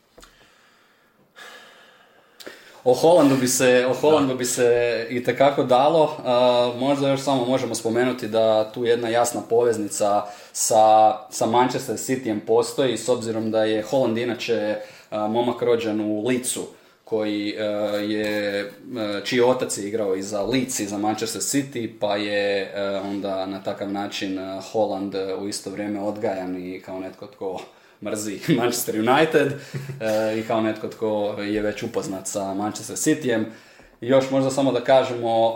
O Holandu bi se, o Holandu bi se i tekako dalo. možda još samo možemo spomenuti da tu jedna jasna poveznica sa, sa Manchester Cityjem postoji s obzirom da je Holand inače momak rođen u Licu koji je, čiji otac je igrao i za Leeds i za Manchester City, pa je onda na takav način Holland u isto vrijeme odgajan i kao netko tko mrzi Manchester United i kao netko tko je već upoznat sa Manchester Cityjem. Još možda samo da kažemo,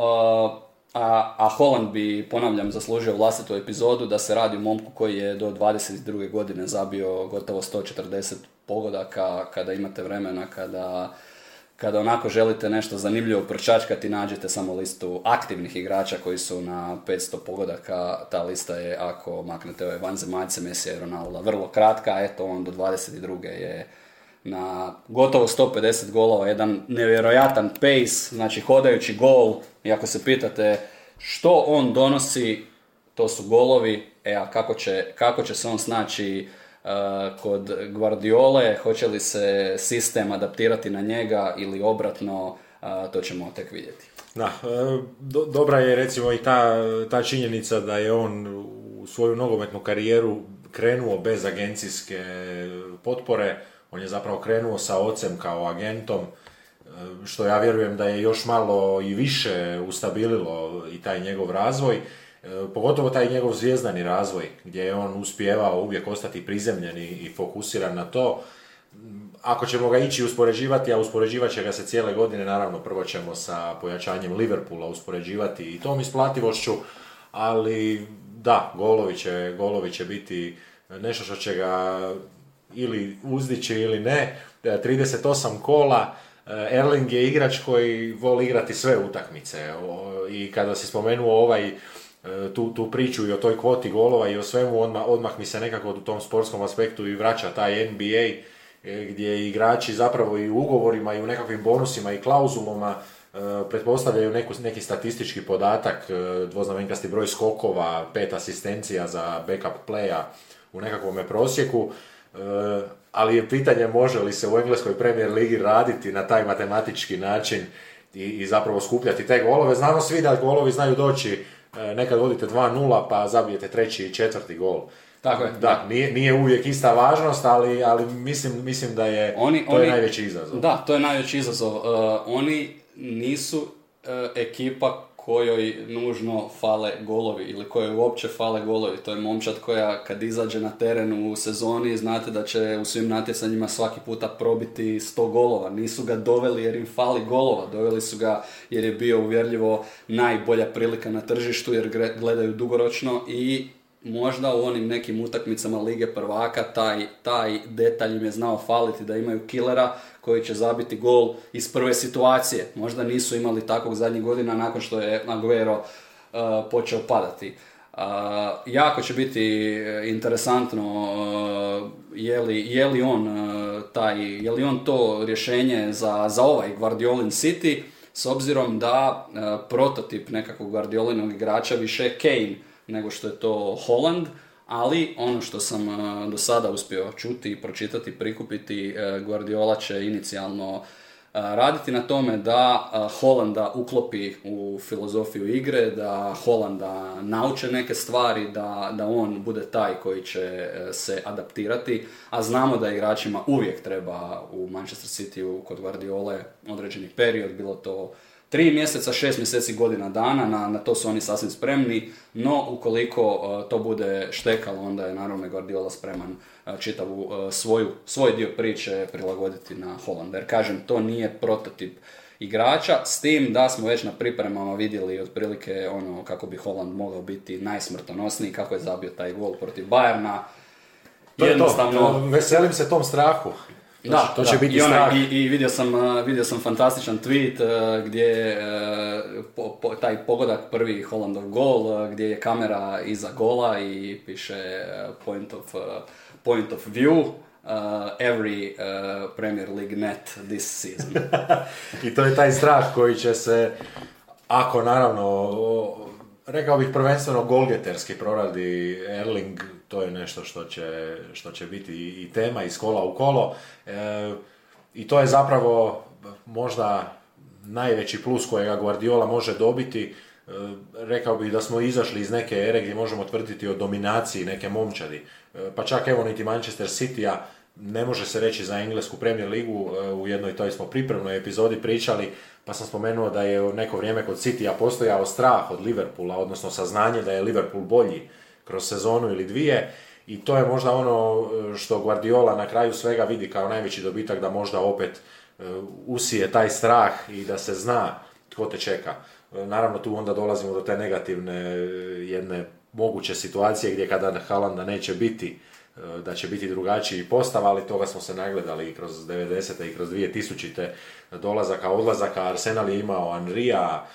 a, a Holland bi, ponavljam, zaslužio vlastitu epizodu da se radi o momku koji je do 22. godine zabio gotovo 140 pogodaka kada imate vremena, kada, kada onako želite nešto zanimljivo pročačkati, nađete samo listu aktivnih igrača koji su na 500 pogodaka. Ta lista je, ako maknete ove vanzemaljce, Messi i Ronaldo, vrlo kratka, eto on do 22. je na gotovo 150 golova, jedan nevjerojatan pace, znači hodajući gol, i ako se pitate što on donosi, to su golovi, e a kako će, kako će se on snaći kod Guardiole, hoće li se sistem adaptirati na njega ili obratno, uh, to ćemo tek vidjeti. Da, e, do, dobra je recimo i ta, ta činjenica da je on u svoju nogometnu karijeru krenuo bez agencijske potpore, on je zapravo krenuo sa ocem kao agentom, što ja vjerujem da je još malo i više ustabililo i taj njegov razvoj, pogotovo taj njegov zvijezdani razvoj, gdje je on uspjevao uvijek ostati prizemljen i fokusiran na to. Ako ćemo ga ići uspoređivati, a uspoređivat će ga se cijele godine, naravno prvo ćemo sa pojačanjem Liverpoola uspoređivati i tom isplativošću, ali da, golovi će, golovi će biti nešto što će ga ili uzdići ili ne, 38 e, kola, e, Erling je igrač koji voli igrati sve utakmice i kada si spomenuo ovaj e, tu, tu priču i o toj kvoti golova i o svemu, odmah, odmah mi se nekako u tom sportskom aspektu i vraća taj NBA gdje igrači zapravo i u ugovorima i u nekakvim bonusima i klauzulama pretpostavljaju neku, neki statistički podatak, dvoznamenkasti broj skokova, pet asistencija za backup playa u nekakvom prosjeku ali je pitanje može li se u engleskoj premier ligi raditi na taj matematički način i, i zapravo skupljati te golove. Znamo svi da golovi znaju doći, nekad vodite 2-0 pa zabijete treći i četvrti gol. Tako je. Da, nije, nije uvijek ista važnost, ali, ali mislim, mislim da je oni, to oni, je najveći izazov. Da, to je najveći izazov. Uh, oni nisu uh, ekipa kojoj nužno fale golovi ili kojoj uopće fale golovi. To je momčad koja kad izađe na teren u sezoni znate da će u svim natjecanjima svaki puta probiti 100 golova. Nisu ga doveli jer im fali golova, doveli su ga jer je bio uvjerljivo najbolja prilika na tržištu jer gledaju dugoročno i možda u onim nekim utakmicama Lige prvaka taj, taj detalj im je znao faliti da imaju kilera koji će zabiti gol iz prve situacije. Možda nisu imali takvog zadnjih godina nakon što je Aguero uh, počeo padati. Uh, jako će biti interesantno uh, je, li, je li on uh, taj, je li on to rješenje za, za ovaj Guardiolin City s obzirom da prototip nekakvog Guardiolinog igrača više Kane nego što je to Holland, ali ono što sam e, do sada uspio čuti, pročitati, prikupiti, e, Guardiola će inicijalno e, raditi na tome da Holanda uklopi u filozofiju igre, da Holanda nauče neke stvari, da, da on bude taj koji će se adaptirati, a znamo da igračima uvijek treba u Manchester City kod Guardiole određeni period, bilo to tri mjeseca, šest mjeseci, godina dana, na, na to su oni sasvim spremni, no ukoliko uh, to bude štekalo, onda je naravno Guardiola spreman uh, čitavu uh, svoju, svoj dio priče prilagoditi na Holanda. Jer kažem, to nije prototip igrača, s tim da smo već na pripremama vidjeli otprilike ono kako bi Holland mogao biti najsmrtonosniji, kako je zabio taj gol protiv Bayerna. To Jednostavno... je to. Veselim se tom strahu. Da, to će biti i, i, i, vidio, sam, vidio sam fantastičan tweet gdje je taj pogodak prvi Hollandov gol, gdje je kamera iza gola i piše point of, point of view. Uh, every uh, Premier League net this season. I to je taj strah koji će se, ako naravno, rekao bih prvenstveno golgeterski proradi Erling to je nešto što će, što će biti i tema iz kola u kolo. E, I to je zapravo možda najveći plus kojega Guardiola može dobiti. E, rekao bih da smo izašli iz neke ere gdje možemo tvrditi o dominaciji neke momčadi. E, pa čak evo niti Manchester City-a ne može se reći za englesku Premier ligu, u jednoj toj smo pripremnoj epizodi pričali, pa sam spomenuo da je neko vrijeme kod City-a postojao strah od Liverpoola, odnosno saznanje da je Liverpool bolji kroz sezonu ili dvije, i to je možda ono što Guardiola na kraju svega vidi kao najveći dobitak da možda opet usije taj strah i da se zna tko te čeka. Naravno tu onda dolazimo do te negativne jedne moguće situacije gdje kada Halanda neće biti da će biti drugačiji postav, ali toga smo se nagledali i kroz 90. i kroz 2000. dolazaka, odlazaka. Arsenal je imao Anrija,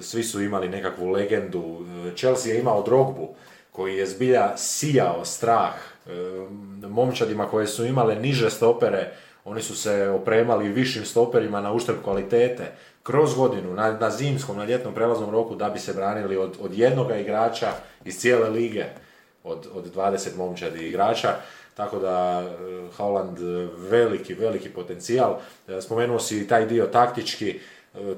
svi su imali nekakvu legendu. Chelsea je imao Drogbu, koji je zbilja sijao strah momčadima koje su imale niže stopere, oni su se opremali višim stoperima na uštrb kvalitete kroz godinu, na, na zimskom, na ljetnom prelaznom roku da bi se branili od, od jednoga igrača iz cijele lige, od, od 20 momčadi igrača. Tako da Holland veliki, veliki potencijal. Spomenuo si taj dio taktički,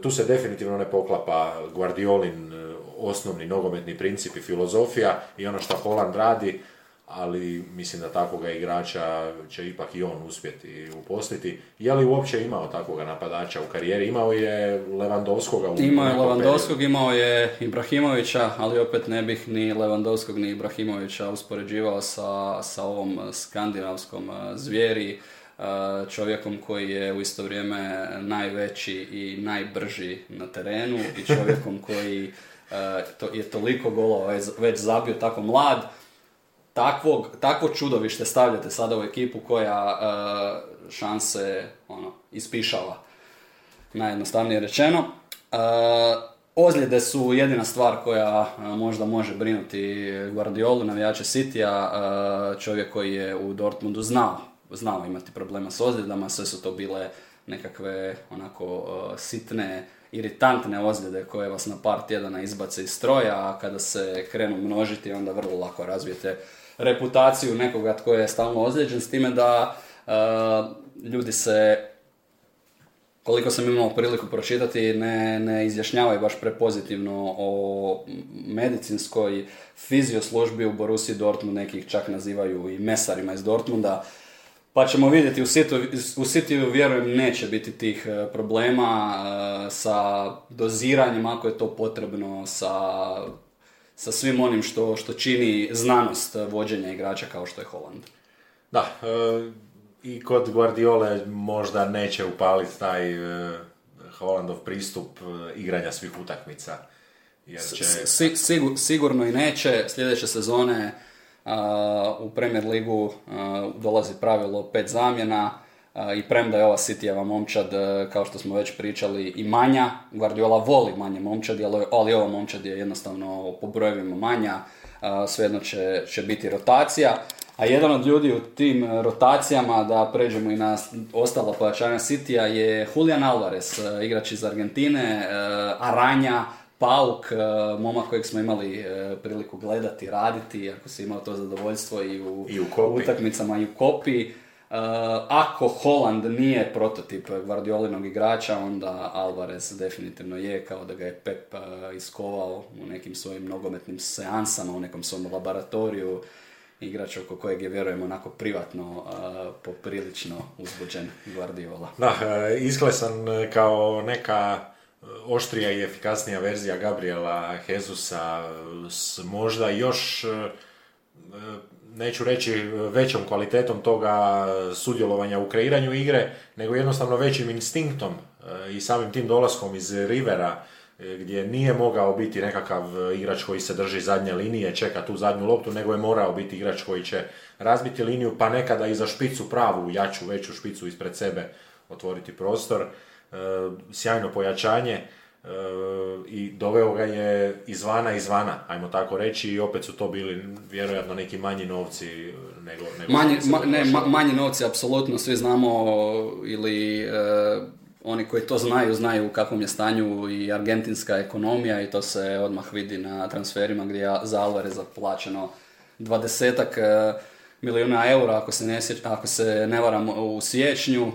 tu se definitivno ne poklapa Guardiolin osnovni nogometni princip i filozofija i ono što Holland radi, ali mislim da takvoga igrača će ipak i on uspjeti uposliti. Je li uopće imao takvoga napadača u karijeri? Imao je Levandovskoga u Imao je Levandovskog, imao je Ibrahimovića, ali opet ne bih ni Levandovskog ni Ibrahimovića uspoređivao sa, sa ovom skandinavskom zvijeri čovjekom koji je u isto vrijeme najveći i najbrži na terenu i čovjekom koji je toliko golova već zabio tako mlad. Takvog, takvo čudovište stavljate sada u ekipu koja uh, šanse ono, ispišava, najjednostavnije rečeno. Uh, ozljede su jedina stvar koja možda može brinuti Guardiolu, navijače City-a, čovjek koji je u Dortmundu znao, znao imati problema s ozljedama, sve su to bile nekakve onako sitne, iritantne ozljede koje vas na par tjedana izbace iz stroja, a kada se krenu množiti onda vrlo lako razvijete reputaciju nekoga tko je stalno ozlijeđen, s time da uh, ljudi se koliko sam imao priliku pročitati, ne, ne izjašnjavaju baš prepozitivno o medicinskoj fizioslužbi u Borussiji Dortmund, nekih čak nazivaju i mesarima iz Dortmunda. Pa ćemo vidjeti, u City, u vjerujem neće biti tih uh, problema uh, sa doziranjem ako je to potrebno, sa sa svim onim što, što čini znanost vođenja igrača kao što je Holland. Da, e, i kod Guardiole možda neće upaliti taj e, Hollandov pristup e, igranja svih utakmica. Jer će... sigurno i neće. Sljedeće sezone u Premier ligu dolazi pravilo pet zamjena i premda je ova Cityjeva momčad, e, kao što smo već pričali, i manja, Guardiola voli manje momčadi, ali ova momčad je jednostavno po brojevima manja, svejedno će, će biti rotacija. A jedan od ljudi u tim rotacijama, da pređemo i na ostala pojačanja Citya, je Julian Alvarez, e, igrač iz Argentine, e, Aranja, Pauk, momak kojeg smo imali priliku gledati, raditi, ako si imao to zadovoljstvo i u, I u utakmicama i u kopi. Uh, ako Holland nije prototip Guardiolinog igrača, onda Alvarez definitivno je, kao da ga je Pep iskovao u nekim svojim nogometnim seansama, u nekom svom laboratoriju. Igrač oko kojeg je, vjerujem, onako privatno uh, poprilično uzbuđen Guardiola. Da, izglesan kao neka oštrija i efikasnija verzija Gabriela Jezusa s možda još neću reći većom kvalitetom toga sudjelovanja u kreiranju igre, nego jednostavno većim instinktom e, i samim tim dolaskom iz Rivera, e, gdje nije mogao biti nekakav igrač koji se drži zadnje linije, čeka tu zadnju loptu, nego je morao biti igrač koji će razbiti liniju, pa nekada i za špicu pravu, jaču, veću špicu ispred sebe otvoriti prostor. E, sjajno pojačanje i doveo ga je izvana izvana, ajmo tako reći, i opet su to bili vjerojatno neki manji novci nego... nego manji, ne, manji novci, apsolutno, svi znamo ili e, oni koji to znaju, znaju u kakvom je stanju i argentinska ekonomija i to se odmah vidi na transferima gdje je za Alvareza plaćeno dvadesetak e, milijuna eura, ako se ne, ako se ne varam u siječnju.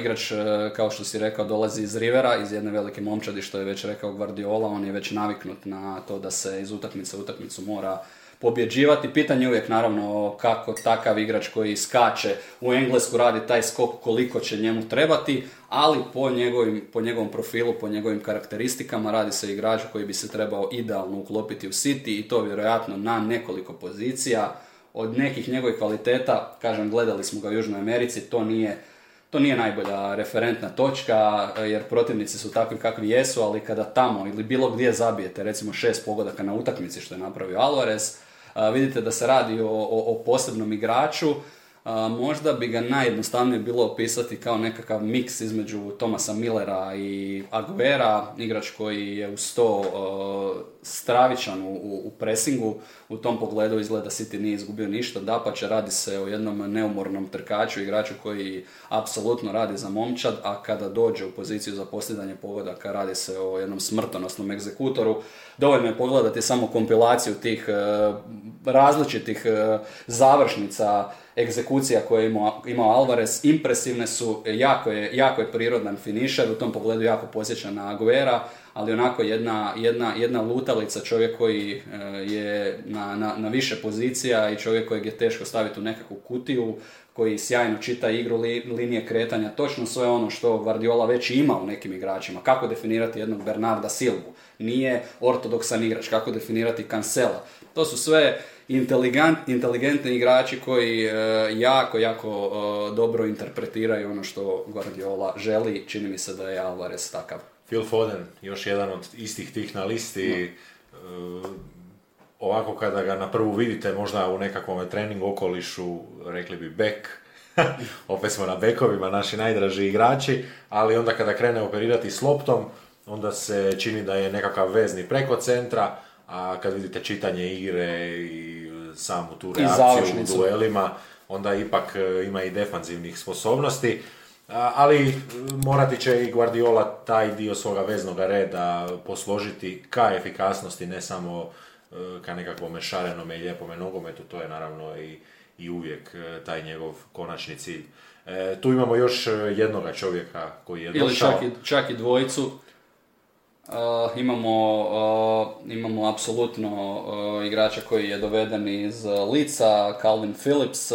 igrač, e, kao što si rekao, dolazi iz Rivera, iz jedne velike momčadi, što je već rekao Guardiola. On je već naviknut na to da se iz utakmice u utakmicu mora pobjeđivati. Pitanje je uvijek naravno kako takav igrač koji skače u Englesku radi taj skok koliko će njemu trebati, ali po, njegovim, po njegovom profilu, po njegovim karakteristikama radi se igrač koji bi se trebao idealno uklopiti u City i to vjerojatno na nekoliko pozicija. Od nekih njegovih kvaliteta, kažem, gledali smo ga u Južnoj Americi, to nije to nije najbolja referentna točka, jer protivnici su takvi kakvi jesu, ali kada tamo ili bilo gdje zabijete, recimo šest pogodaka na utakmici što je napravio Alvarez, vidite da se radi o, o, posebnom igraču, možda bi ga najjednostavnije bilo opisati kao nekakav miks između Tomasa Millera i Aguera, igrač koji je uz to stravičan u, u presingu, u tom pogledu izgleda City nije izgubio ništa, dapače radi se o jednom neumornom trkaču, igraču koji apsolutno radi za momčad, a kada dođe u poziciju za postizanje pogodaka radi se o jednom smrtonosnom egzekutoru. Dovoljno je pogledati samo kompilaciju tih e, različitih e, završnica egzekucija koje je imao, imao Alvarez, impresivne su, jako je, jako je prirodan finišer, u tom pogledu jako posjeća na Aguera, ali onako jedna, jedna, jedna lutalica, čovjek koji e, je na, na, na, više pozicija i čovjek kojeg je teško staviti u nekakvu kutiju, koji sjajno čita igru linije kretanja, točno sve ono što Guardiola već ima u nekim igračima. Kako definirati jednog Bernarda Silvu? Nije ortodoksan igrač. Kako definirati Cancela? To su sve inteligentni igrači koji e, jako, jako e, dobro interpretiraju ono što Guardiola želi. Čini mi se da je Alvarez takav. Phil Foden, još jedan od istih tih na listi. E, ovako kada ga na prvu vidite možda u nekakvom trening okolišu, rekli bi bek, opet smo na bekovima, naši najdraži igrači, ali onda kada krene operirati s loptom, onda se čini da je nekakav vezni preko centra, a kad vidite čitanje igre i samu tu reakciju u duelima, onda ipak e, ima i defanzivnih sposobnosti. Ali morati će i Guardiola taj dio svoga veznog reda posložiti ka efikasnosti, ne samo e, ka nekakvom šarenome i lijepome nogometu, to je naravno i, i uvijek e, taj njegov konačni cilj. tu imamo još jednoga čovjeka koji je došao... Ili čak i, čak i dvojicu. Uh, imamo, uh, imamo apsolutno uh, igrača koji je doveden iz lica, Calvin Phillips,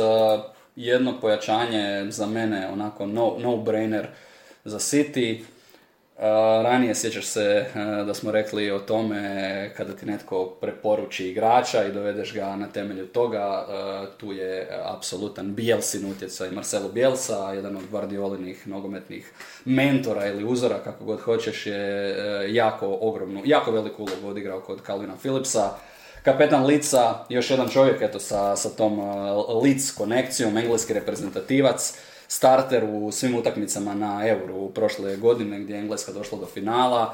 jedno pojačanje za mene onako no, no-brainer za City. Ranije sjećaš se da smo rekli o tome kada ti netko preporuči igrača i dovedeš ga na temelju toga, tu je apsolutan Bielsin utjecaj Marcelo Bielsa, jedan od Guardiolinih nogometnih mentora ili uzora, kako god hoćeš, je jako ogromnu, jako veliku ulogu odigrao kod Calvina Philipsa. Kapetan Lica, još jedan čovjek eto, sa, sa tom Lic konekcijom, engleski reprezentativac, starter u svim utakmicama na Euro prošle godine gdje je Engleska došla do finala.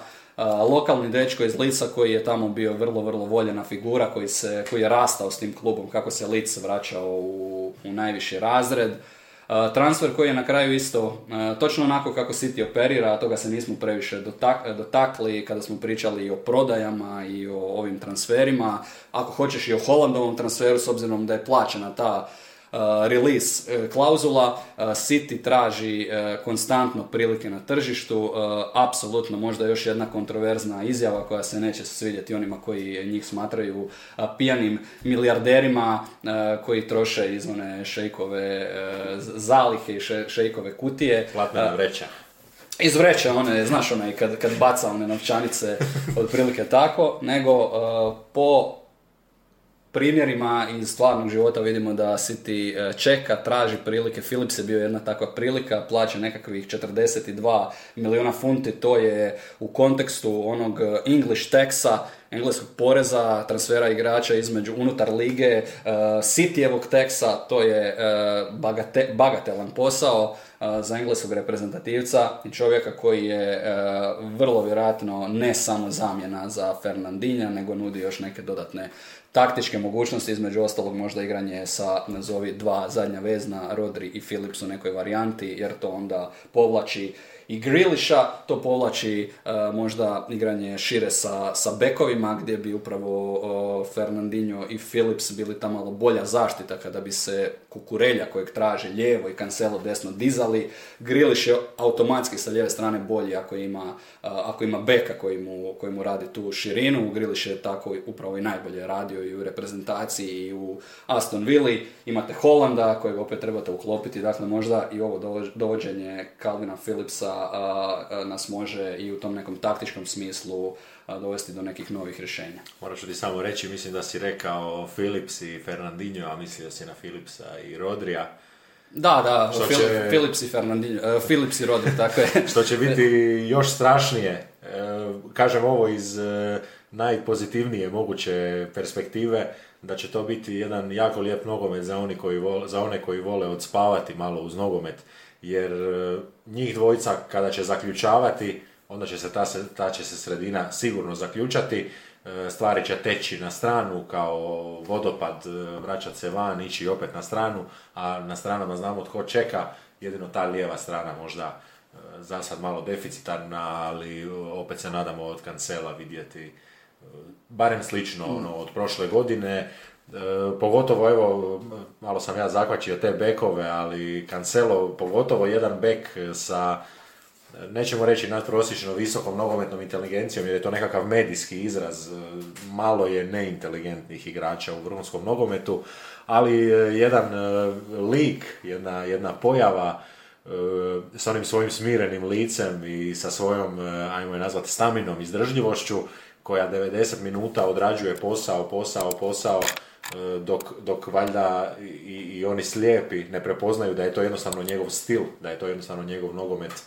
lokalni dečko iz Lica koji je tamo bio vrlo, vrlo voljena figura, koji, se, koji je rastao s tim klubom, kako se Lic vraćao u, u najviši razred. Transfer koji je na kraju isto točno onako kako City operira, a toga se nismo previše dotakli kada smo pričali i o prodajama i o ovim transferima. Ako hoćeš i o Hollandovom transferu s obzirom da je plaćena ta release uh, klauzula, uh, City traži konstantno prilike na tržištu, apsolutno možda još jedna kontroverzna izjava koja se neće svidjeti onima koji njih smatraju pijanim milijarderima koji troše iz one šejkove zalihe i šejkove kutije. Platna vreća. Iz vreća one, znaš onaj kad, kad baca one novčanice, otprilike tako, nego po primjerima iz stvarnog života vidimo da City e, čeka, traži prilike. Philips je bio jedna takva prilika, plaća nekakvih 42 milijuna funti, to je u kontekstu onog English taxa, engleskog poreza, transfera igrača između unutar lige, uh, Cityjevog teksa, to je uh, bagatelan posao za engleskog reprezentativca i čovjeka koji je vrlo vjerojatno ne samo zamjena za Fernandinja, nego nudi još neke dodatne taktičke mogućnosti, između ostalog možda igranje sa, nazovi, dva zadnja vezna, Rodri i Philips u nekoj varijanti, jer to onda povlači i Griliša, to povlači možda igranje šire sa, sa bekovima gdje bi upravo Fernandinho i Phillips bili ta malo bolja zaštita kada bi se Kukurelja kojeg traže lijevo i Cancelo desno dizali. Griliš je automatski sa lijeve strane bolji ako ima, ako ima beka koji mu, koji mu radi tu širinu. Griliš je tako upravo i najbolje radio i u reprezentaciji i u Aston Villa. Imate Holanda kojeg opet trebate uklopiti. Dakle, možda i ovo dovođenje Calvina Phillipsa nas može i u tom nekom taktičkom smislu dovesti do nekih novih rješenja. Moraš ti samo reći, mislim da si rekao Philips i Fernandinho, a mislio si na Philipsa i Rodrija. Da, da, što će... Philips i Fernandinho, uh, Philips i Rodri, tako je. što će biti još strašnije. Uh, kažem ovo iz uh, najpozitivnije moguće perspektive, da će to biti jedan jako lijep nogomet za, oni koji vole, za one koji vole odspavati malo uz nogomet, jer njih dvojica kada će zaključavati, onda će se ta, ta će se sredina sigurno zaključati, e, stvari će teći na stranu kao vodopad, e, vraćati se van, ići opet na stranu, a na stranama znamo tko čeka, jedino ta lijeva strana možda e, za sad malo deficitarna, ali opet se nadamo od kancela vidjeti barem slično ono, od prošle godine, pogotovo evo, malo sam ja zakvačio te bekove, ali Cancelo, pogotovo jedan bek sa nećemo reći nadprosječno visokom nogometnom inteligencijom, jer je to nekakav medijski izraz, e, malo je neinteligentnih igrača u vrhunskom nogometu, ali e, jedan e, lik, jedna, jedna pojava s onim svojim smirenim licem i sa svojom, ajmo je nazvati, staminom, izdržljivošću, koja 90 minuta odrađuje posao, posao, posao, dok, dok valjda i, i oni slijepi ne prepoznaju da je to jednostavno njegov stil, da je to jednostavno njegov nogomet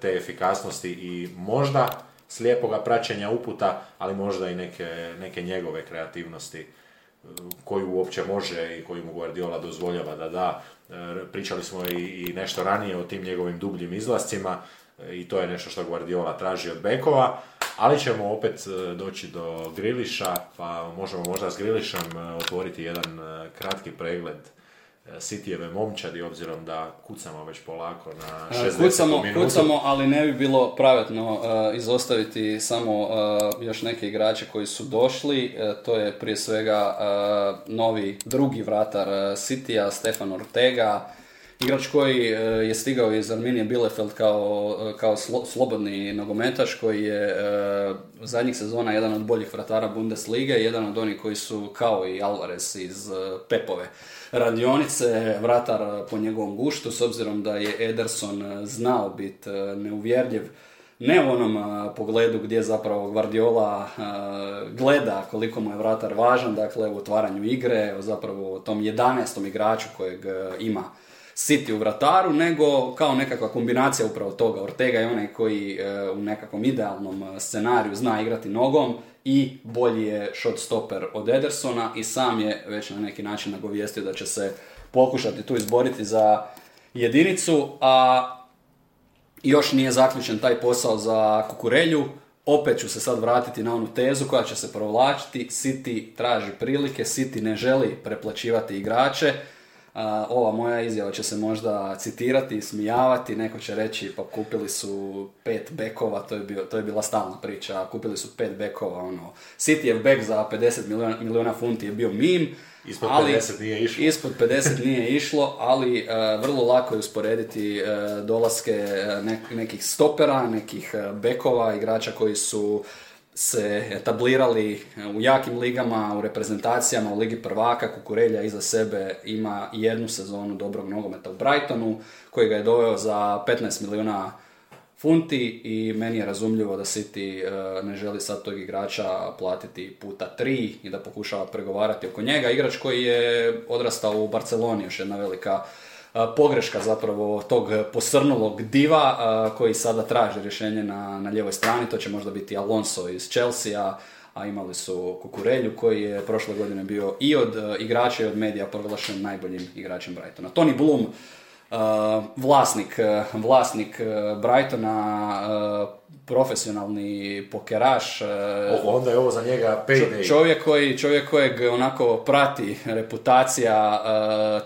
te efikasnosti i možda slijepoga praćenja uputa, ali možda i neke, neke njegove kreativnosti e, koju uopće može i koju mu Guardiola dozvoljava da da. E, pričali smo i, nešto ranije o tim njegovim dubljim izlascima e, i to je nešto što Guardiola traži od bekova, ali ćemo opet doći do Griliša, pa možemo možda s Grilišem otvoriti jedan kratki pregled Sitijeve momčadi, obzirom da kucamo već polako na 60 kucamo, minutu. Kucamo, ali ne bi bilo pravetno uh, izostaviti samo uh, još neke igrače koji su došli. Uh, to je prije svega novi drugi vratar Sitija, Stefan Ortega. Igrač koji je stigao iz Arminije Bielefeld kao, kao slobodni nogometaš koji je zadnjih sezona jedan od boljih vratara Bundeslige, jedan od onih koji su kao i Alvarez iz Pepove radionice, vratar po njegovom guštu, s obzirom da je Ederson znao biti e, neuvjerljiv, ne u onom e, pogledu gdje zapravo Guardiola e, gleda koliko mu je vratar važan, dakle u otvaranju igre, zapravo tom 11. igraču kojeg ima City u vrataru, nego kao nekakva kombinacija upravo toga. Ortega je onaj koji u nekakvom idealnom scenariju zna igrati nogom i bolji je shot stopper od Edersona i sam je već na neki način nagovijestio da će se pokušati tu izboriti za jedinicu, a još nije zaključen taj posao za Kukurelju. Opet ću se sad vratiti na onu tezu koja će se provlačiti. City traži prilike, City ne želi preplaćivati igrače ova moja izjava će se možda citirati, smijavati, neko će reći pa kupili su pet bekova, to je, bio, to je bila stalna priča, kupili su pet bekova, ono, City bek za 50 milijuna, milijuna funti je bio mim, Ispod ali, 50 nije išlo. Ispod 50 nije išlo, ali vrlo lako je usporediti dolaske nekih stopera, nekih bekova, igrača koji su se etablirali u jakim ligama, u reprezentacijama, u Ligi prvaka, Kukurelja iza sebe ima jednu sezonu dobrog nogometa u Brightonu, koji ga je doveo za 15 milijuna funti i meni je razumljivo da City e, ne želi sad tog igrača platiti puta tri i da pokušava pregovarati oko njega. Igrač koji je odrastao u Barceloni, još jedna velika pogreška zapravo tog posrnulog diva koji sada traži rješenje na, na lijevoj strani. To će možda biti Alonso iz Chelsea, a imali su Kukurelju koji je prošle godine bio i od igrača i od medija proglašen najboljim igračem Brightona. Tony Bloom vlasnik, vlasnik Brightona, profesionalni pokeraš. onda je ovo za njega payday. Čovjek, koji, čovjek kojeg onako prati reputacija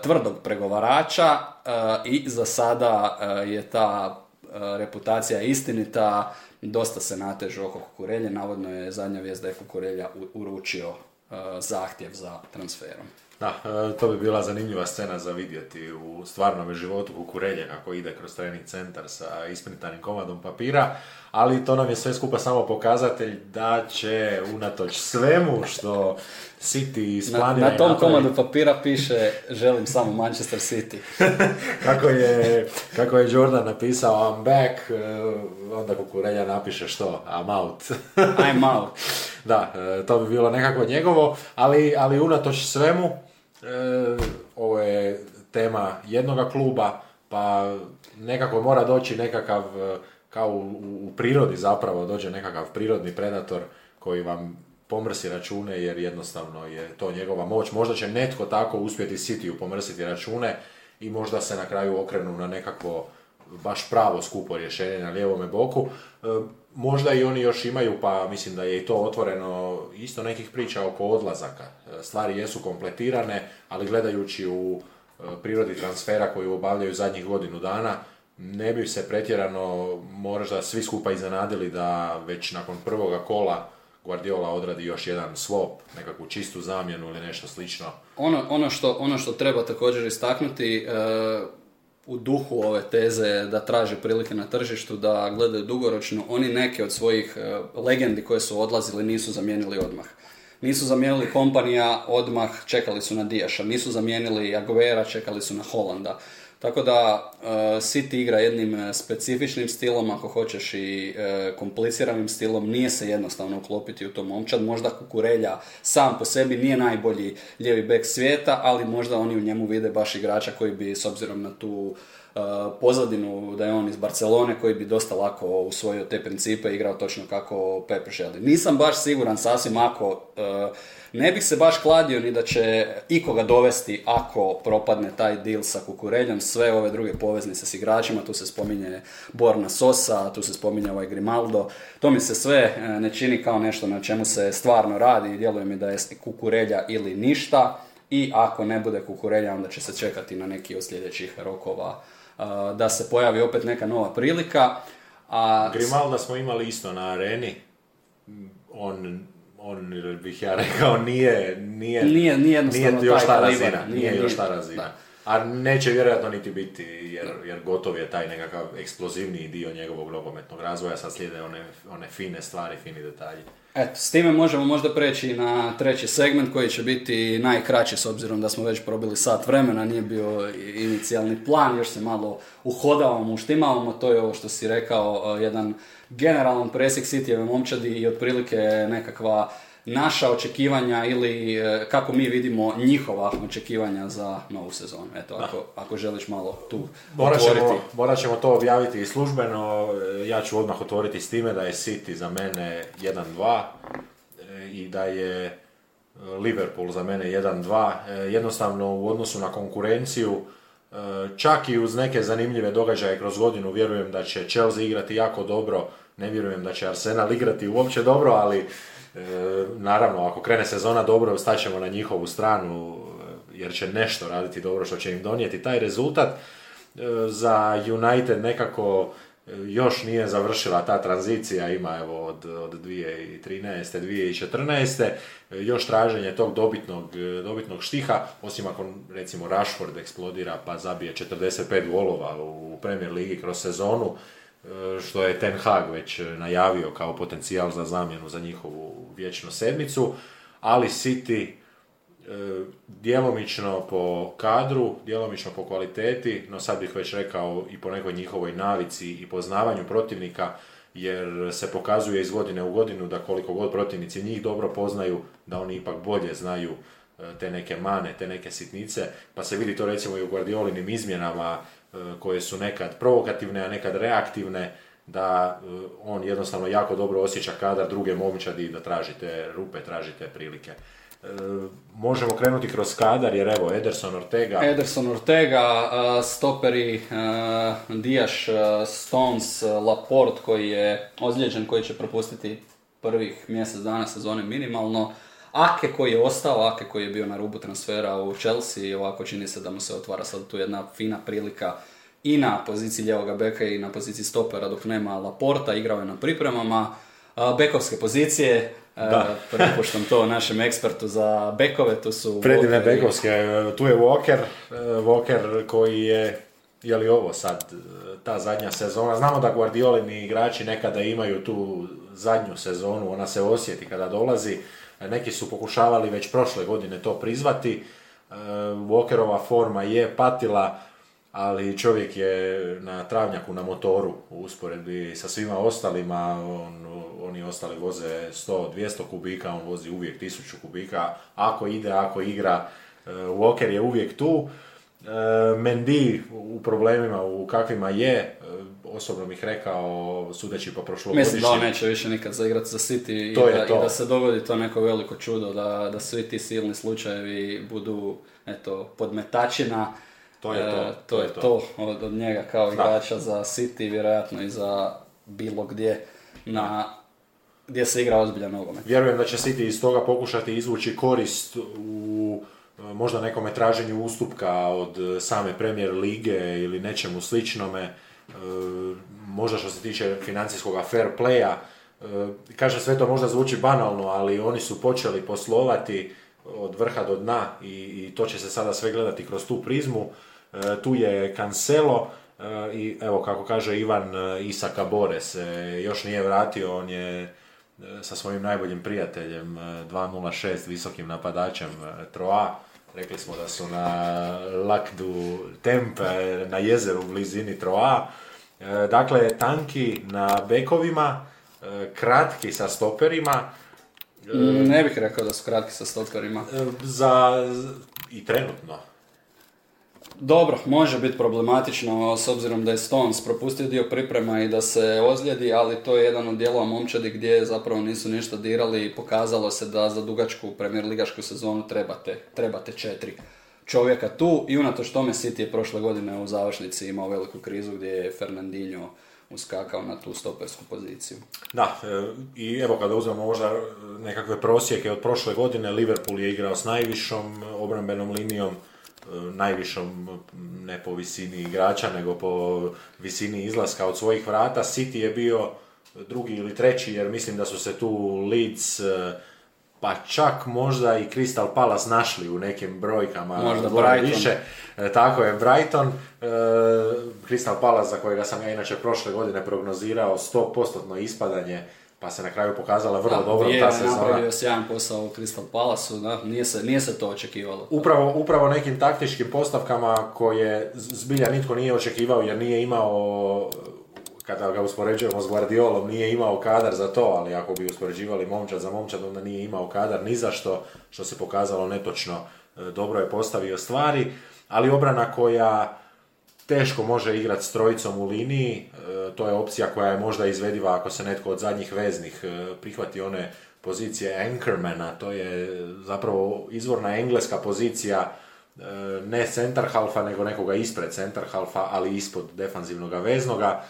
tvrdog pregovarača i za sada je ta reputacija istinita, dosta se natežu oko Kukurelje, navodno je zadnja vijest da je Kukurelja uručio zahtjev za transferom. Da, e, to bi bila zanimljiva scena za vidjeti u stvarnom životu kukurelje kako ide kroz trening centar sa isprintanim komadom papira, ali to nam je sve skupa samo pokazatelj da će unatoč svemu što City isplanira... Na, na tom komadu papira piše želim samo Manchester City. kako, je, kako je Jordan napisao I'm back, e, onda kukurelja napiše što? I'm out. I'm out. da, e, to bi bilo nekako njegovo, ali, ali unatoč svemu E, ovo je tema jednoga kluba, pa nekako mora doći nekakav, e, kao u, u prirodi zapravo, dođe nekakav prirodni predator koji vam pomrsi račune jer jednostavno je to njegova moć. Možda će netko tako uspjeti Cityu pomrsiti račune i možda se na kraju okrenu na nekakvo baš pravo skupo rješenje na lijevome boku. E, možda i oni još imaju, pa mislim da je i to otvoreno, isto nekih priča oko odlazaka. E, stvari jesu kompletirane, ali gledajući u e, prirodi transfera koju obavljaju zadnjih godinu dana, ne bi se pretjerano možda svi skupa iznenadili da već nakon prvoga kola Guardiola odradi još jedan swap, nekakvu čistu zamjenu ili nešto slično. Ono, ono, što, ono što treba također istaknuti, u duhu ove teze da traže prilike na tržištu, da gledaju dugoročno, oni neke od svojih e, legendi koje su odlazili nisu zamijenili odmah. Nisu zamijenili kompanija odmah, čekali su na Dijaša. Nisu zamijenili Aguera, čekali su na Holanda. Tako da uh, City igra jednim e, specifičnim stilom, ako hoćeš i uh, kompliciranim stilom, nije se jednostavno uklopiti u to momčad. Možda Kukurelja sam po sebi nije najbolji lijevi bek svijeta, ali možda oni u njemu vide baš igrača koji bi s obzirom na tu pozadinu da je on iz Barcelone koji bi dosta lako usvojio te principe i igrao točno kako Pepe želi. Nisam baš siguran sasvim ako ne bih se baš kladio ni da će ikoga dovesti ako propadne taj deal sa Kukureljom, sve ove druge poveznice s igračima, tu se spominje Borna Sosa, tu se spominje ovaj Grimaldo, to mi se sve e, ne čini kao nešto na čemu se stvarno radi i djeluje mi da je Kukurelja ili ništa i ako ne bude Kukurelja onda će se čekati na neki od sljedećih rokova e, da se pojavi opet neka nova prilika. A... Grimalda smo imali isto na areni, on on bih ja rekao nije nije nije, nije, nije još ta razina, nije, još ta razina. A neće vjerojatno niti biti, jer, jer gotov je taj nekakav eksplozivniji dio njegovog nogometnog razvoja, sad slijede one, one fine stvari, fini detalji. Eto, s time možemo možda preći na treći segment koji će biti najkraći s obzirom da smo već probili sat vremena, nije bio inicijalni plan, još se malo uhodavamo, uštimavamo, to je ovo što si rekao, jedan generalan presjek Cityjeve momčadi i otprilike nekakva naša očekivanja ili e, kako mi vidimo njihova očekivanja za novu sezonu. Eto, ako, ako želiš malo tu morat ćemo, morat ćemo to objaviti i službeno. E, ja ću odmah otvoriti s time da je City za mene 1-2 e, i da je Liverpool za mene 1-2. Jednostavno u odnosu na konkurenciju čak i uz neke zanimljive događaje kroz godinu vjerujem da će Chelsea igrati jako dobro, ne vjerujem da će Arsenal igrati uopće dobro, ali naravno ako krene sezona dobro staćemo na njihovu stranu jer će nešto raditi dobro što će im donijeti taj rezultat. E, za United nekako e, još nije završila ta tranzicija, ima evo od, od 2013. 2014. još traženje tog dobitnog, dobitnog štiha, osim ako recimo Rashford eksplodira pa zabije 45 golova u Premier Ligi kroz sezonu, što je Ten Hag već najavio kao potencijal za zamjenu za njihovu vječnu sedmicu, ali City e, djelomično po kadru, djelomično po kvaliteti, no sad bih već rekao i po nekoj njihovoj navici i poznavanju protivnika, jer se pokazuje iz godine u godinu da koliko god protivnici njih dobro poznaju, da oni ipak bolje znaju e, te neke mane, te neke sitnice, pa se vidi to recimo i u Guardiolinim izmjenama E, koje su nekad provokativne, a nekad reaktivne, da e, on jednostavno jako dobro osjeća kadar druge momčadi da tražite rupe, tražite prilike. E, možemo krenuti kroz kadar jer evo Ederson Ortega. Ederson Ortega, stoperi Dijaš, Stones, Laporte koji je ozlijeđen, koji će propustiti prvih mjesec dana sezone minimalno. Ake koji je ostao, Ake koji je bio na rubu transfera u Chelsea, ovako čini se da mu se otvara sad tu jedna fina prilika i na poziciji ljevoga beka i na poziciji stopera dok nema Laporta, igrao je na pripremama. Bekovske pozicije, da. prepuštam to našem ekspertu za bekove, tu su... Predivne bekovske, tu je Walker, Walker koji je, je li ovo sad, ta zadnja sezona, znamo da Guardiolini igrači nekada imaju tu zadnju sezonu, ona se osjeti kada dolazi, neki su pokušavali već prošle godine to prizvati, Walkerova forma je patila, ali čovjek je na travnjaku na motoru u usporedbi sa svima ostalima, on, oni ostali voze 100-200 kubika, on vozi uvijek 1000 kubika, ako ide, ako igra, e, Walker je uvijek tu, e, Mendy u problemima u kakvima je, e, osobno bih rekao, sudeći po prošlogodišnjem. Mislim da on neće više nikad zaigrati za City i, da, i da se dogodi to neko veliko čudo, da, da svi ti silni slučajevi budu eto, podmetačina to je to. E, to, je to, Od, od, njega kao igrača za City, vjerojatno i za bilo gdje na gdje se igra ozbiljan nogomet. Vjerujem da će City iz toga pokušati izvući korist u e, možda nekome traženju ustupka od same Premier lige ili nečemu sličnome, možda što se tiče financijskog fair playa. Kaže sve to možda zvuči banalno, ali oni su počeli poslovati od vrha do dna i, i to će se sada sve gledati kroz tu prizmu. E, tu je Cancelo e, i evo kako kaže Ivan e, Isaka Bore se još nije vratio, on je sa svojim najboljim prijateljem 206 visokim napadačem Troa. Rekli smo da su na Lakdu Tempe na jezeru u blizini Troa. Dakle, tanki na bekovima, kratki sa stoperima. Ne bih rekao da su kratki sa stoperima. Za, I trenutno. Dobro, može biti problematično s obzirom da je Stones propustio dio priprema i da se ozljedi, ali to je jedan od dijelova momčadi gdje zapravo nisu ništa dirali i pokazalo se da za dugačku premier ligašku sezonu trebate, trebate četiri čovjeka tu i unatoč tome City je prošle godine u završnici imao veliku krizu gdje je Fernandinho uskakao na tu stopersku poziciju. Da, e, i evo kada uzmemo možda nekakve prosjeke od prošle godine, Liverpool je igrao s najvišom obrambenom linijom, najvišom, ne po visini igrača, nego po visini izlaska od svojih vrata. City je bio drugi ili treći, jer mislim da su se tu Leeds, eh, pa čak možda i Crystal Palace našli u nekim brojkama. Možda Brighton. Više. Eh, tako je, Brighton. Eh, Crystal Palace, za kojega sam ja inače prošle godine prognozirao 100% ispadanje pa se na kraju pokazala vrlo dobro ta sezona. napravio sjajan posao u Crystal Palace da, nije se, nije se to očekivalo. Upravo, upravo nekim taktičkim postavkama koje zbilja nitko nije očekivao jer nije imao kada ga uspoređujemo s Guardiolom, nije imao kadar za to, ali ako bi uspoređivali momčad za momčad, onda nije imao kadar ni za što, što se pokazalo netočno, e, dobro je postavio stvari, ali obrana koja teško može igrati s trojicom u liniji, e, to je opcija koja je možda izvediva ako se netko od zadnjih veznih e, prihvati one pozicije anchormana, to je zapravo izvorna engleska pozicija ne centar halfa, nego nekoga ispred centar halfa, ali ispod defanzivnog veznoga.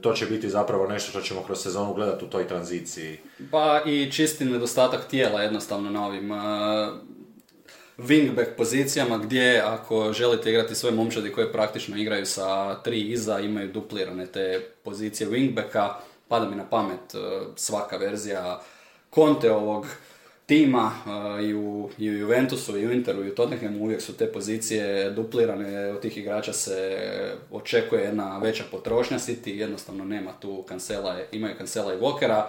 To će biti zapravo nešto što ćemo kroz sezonu gledati u toj tranziciji. Pa i čisti nedostatak tijela jednostavno na ovim wingback pozicijama gdje ako želite igrati svoje momčadi koje praktično igraju sa tri iza, imaju duplirane te pozicije wingbacka, pada mi na pamet e, svaka verzija Conte ovog tima i u, i u Juventusu i u Interu i u Tottenhamu uvijek su te pozicije duplirane, od tih igrača se očekuje jedna veća potrošnja, City jednostavno nema tu kancela, imaju kancela i Walkera,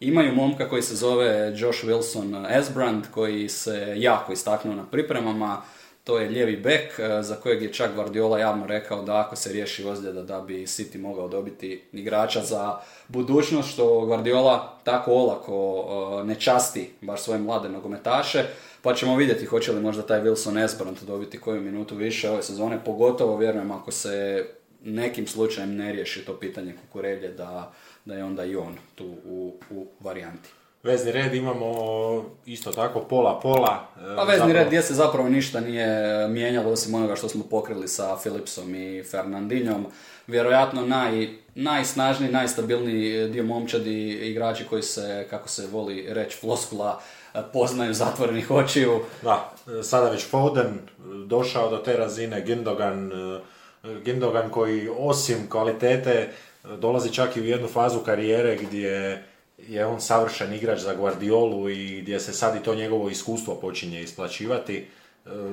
Imaju momka koji se zove Josh Wilson Esbrand, koji se jako istaknuo na pripremama. To je lijevi bek, e, za kojeg je čak Guardiola javno rekao da ako se riješi ozljeda da bi City mogao dobiti igrača za budućnost, što Guardiola tako olako e, ne časti baš svoje mlade nogometaše. Pa ćemo vidjeti hoće li možda taj Wilson Esbrand dobiti koju minutu više ove sezone, pogotovo vjerujem ako se nekim slučajem ne riješi to pitanje kukurelje da da je onda i on tu u, u varijanti. Vezni red imamo isto tako pola-pola. E, pa vezni red gdje se zapravo ništa nije mijenjalo osim onoga što smo pokrili sa Philipsom i Fernandinjom. Vjerojatno naj, najsnažniji, najstabilniji dio momčadi igrači koji se, kako se voli reći, floskula poznaju zatvorenih očiju. Da, sada već Foden došao do te razine, Gindogan Gindogan koji osim kvalitete dolazi čak i u jednu fazu karijere gdje je on savršen igrač za Guardiolu i gdje se sad i to njegovo iskustvo počinje isplaćivati.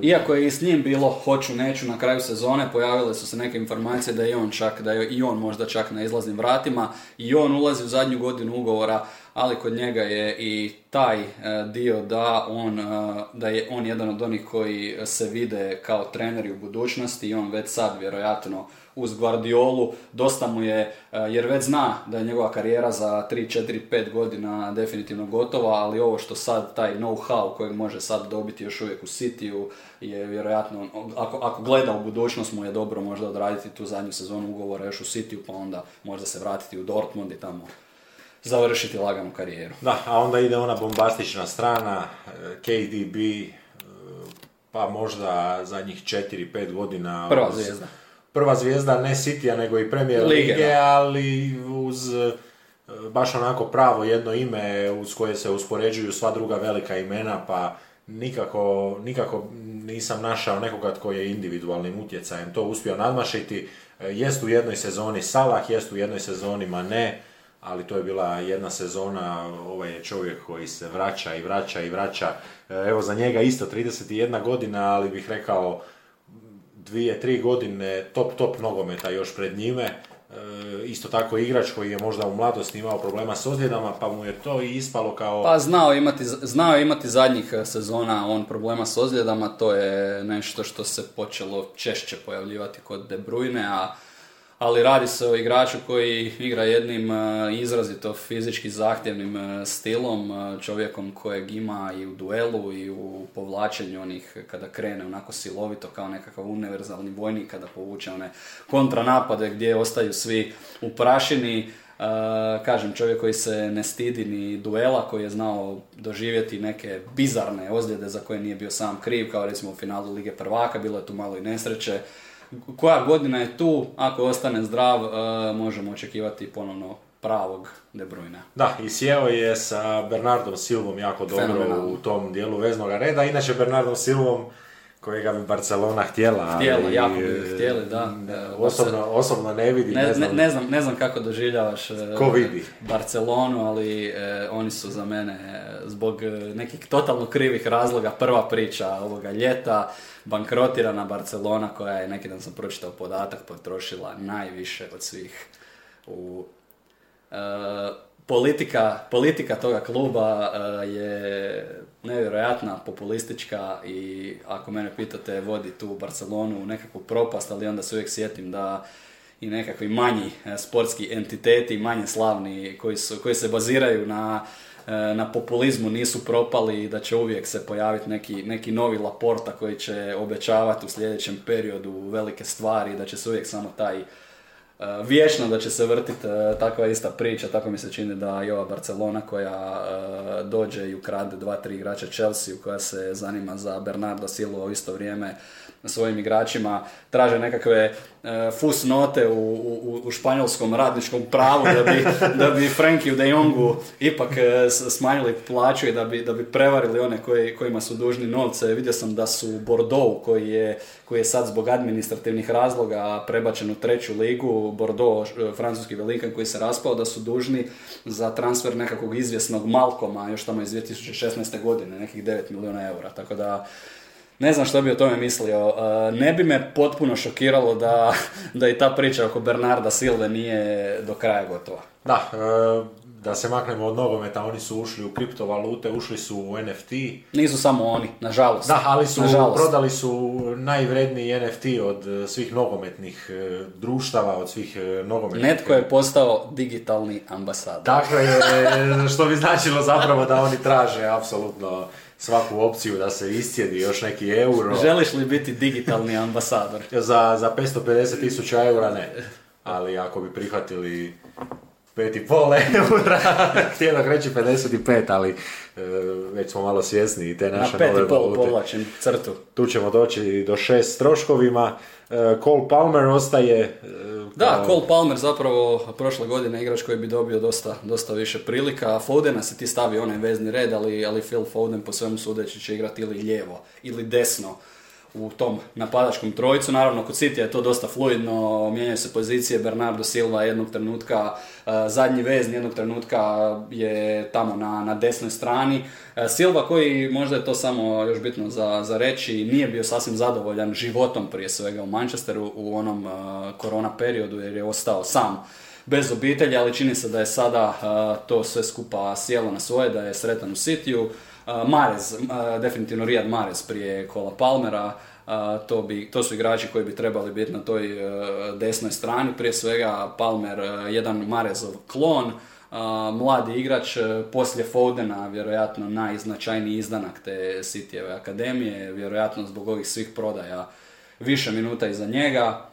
Iako je i s njim bilo hoću neću na kraju sezone, pojavile su se neke informacije da je on čak, da je i on možda čak na izlaznim vratima i on ulazi u zadnju godinu ugovora, ali kod njega je i taj e, dio da on, e, da je on jedan od onih koji se vide kao treneri u budućnosti i on već sad vjerojatno uz Guardiolu, dosta mu je, e, jer već zna da je njegova karijera za 3, 4, 5 godina definitivno gotova, ali ovo što sad, taj know-how kojeg može sad dobiti još uvijek u Cityu, je vjerojatno, ako, ako gleda u budućnost mu je dobro možda odraditi tu zadnju sezonu ugovora još u Cityu, pa onda možda se vratiti u Dortmund i tamo završiti laganu karijeru. Da, a onda ide ona bombastična strana, e, KDB, e, pa možda zadnjih 4-5 godina... Prva zvijezda prva zvijezda ne Citya nego i Premier Lige, ali uz e, baš onako pravo jedno ime uz koje se uspoređuju sva druga velika imena, pa nikako, nikako nisam našao nekoga tko je individualnim utjecajem to uspio nadmašiti. Jest u jednoj sezoni Salah, jest u jednoj sezoni Mane, ali to je bila jedna sezona, ovaj je čovjek koji se vraća i vraća i vraća. E, evo za njega isto 31 godina, ali bih rekao dvije, tri godine top, top nogometa još pred njime. E, isto tako igrač koji je možda u mladosti imao problema s ozljedama, pa mu je to i ispalo kao... Pa znao imati, znao imati zadnjih e, sezona on problema s ozljedama, to je nešto što se počelo češće pojavljivati kod De Bruyne, a ali radi se o igraču koji igra jednim e, izrazito fizički zahtjevnim e, stilom, e, čovjekom kojeg ima i u duelu i u povlačenju onih kada krene onako silovito kao nekakav univerzalni vojnik kada povuče one kontranapade gdje ostaju svi u prašini. kažem, čovjek koji se ne stidi ni duela, koji je znao doživjeti neke bizarne ozljede za koje nije bio sam kriv, kao recimo u finalu Lige prvaka, bilo je tu malo i nesreće koja godina je tu, ako ostane zdrav, e, možemo očekivati ponovno pravog De Bruyne. Da, i sjeo je sa Bernardom Silvom jako dobro u tom dijelu veznog reda. Inače, Bernardom Silvom kojega bi Barcelona htjela. Htjela, jako bi htjeli, da. Osobno, osobno ne vidim, ne, znam. Ne, znam, ne znam kako doživljavaš e, Ko vidi? Barcelonu, ali e, oni su za mene zbog nekih totalno krivih razloga prva priča ovoga ljeta bankrotirana Barcelona koja je, neki dan sam pročitao podatak, potrošila najviše od svih u... E, politika, politika toga kluba e, je nevjerojatna, populistička i ako mene pitate vodi tu Barcelonu u nekakvu propast, ali onda se uvijek sjetim da i nekakvi manji e, sportski entiteti, manje slavni koji, su, koji se baziraju na E, na populizmu nisu propali i da će uvijek se pojaviti neki, neki novi Laporta koji će obećavati u sljedećem periodu velike stvari i da će se uvijek samo taj Uh, vječno da će se vrtiti takva ista priča, tako mi se čini da i ova Barcelona koja dođe i ukrade dva, tri igrača Chelsea koja se zanima za Bernardo Silva u isto vrijeme svojim igračima, traže nekakve uh, fus note u, u, u, španjolskom radničkom pravu da bi, da bi Frankiju de Jongu ipak uh, smanjili plaću i da bi, da bi prevarili one koji, kojima su dužni novce. Vidio sam da su Bordeaux koji je, koji je sad zbog administrativnih razloga prebačen u treću ligu, Bordeaux, e, francuski velikan koji se raspao, da su dužni za transfer nekakvog izvjesnog Malkoma još tamo iz 2016. godine, nekih 9 milijuna eura. Tako da ne znam što bi o tome mislio. E, ne bi me potpuno šokiralo da, da i ta priča oko Bernarda Silve nije do kraja gotova. Da, e, da se maknemo od nogometa, oni su ušli u kriptovalute, ušli su u NFT. Nisu samo oni, nažalost. Da, ali su, prodali su najvredniji NFT od e, svih nogometnih društava, od svih nogometnih... Netko je postao digitalni ambasador. Dakle, što bi značilo zapravo da oni traže apsolutno svaku opciju da se iscijedi još neki euro. Želiš li biti digitalni ambasador? za, za 550 tisuća eura ne. Ali ako bi prihvatili 5,5 eura, htjela reći 55, ali već smo malo svjesni i te naše Na nove valute. povlačim crtu. Tu ćemo doći do šest troškovima. E, Cole Palmer ostaje... E, da, Cole Palmer zapravo prošle godine igrač koji bi dobio dosta, dosta više prilika. A Fodena se ti stavi onaj vezni red, ali, ali Phil Foden po svemu sudeći će igrati ili lijevo ili desno u tom napadačkom trojicu. Naravno, kod City je to dosta fluidno, mijenjaju se pozicije, Bernardo Silva jednog trenutka, e, zadnji vez jednog trenutka je tamo na, na desnoj strani. E, Silva koji, možda je to samo još bitno za, za reći, nije bio sasvim zadovoljan životom prije svega u Manchesteru u onom e, korona periodu jer je ostao sam bez obitelji, ali čini se da je sada to sve skupa sjelo na svoje, da je sretan u Sitiju. Marez, definitivno Riyad Marez prije Kola Palmera, to, bi, to su igrači koji bi trebali biti na toj e, desnoj strani, prije svega Palmer, e, jedan Marezov klon, mladi igrač, e, poslije Fodena, vjerojatno najznačajniji izdanak te Cityjeve akademije, vjerojatno zbog ovih svih prodaja više minuta iza njega.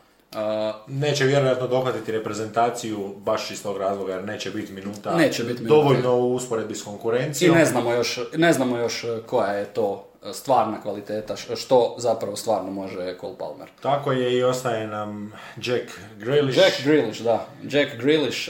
Neće vjerojatno dohvatiti reprezentaciju baš iz tog razloga jer neće biti minuta, neće biti dovoljno u usporedbi s konkurencijom. I ne znamo još, ne znamo još koja je to stvarna kvaliteta, što zapravo stvarno može Cole Palmer. Tako je i ostaje nam Jack Grealish. Jack Grealish, da. Jack Grealish,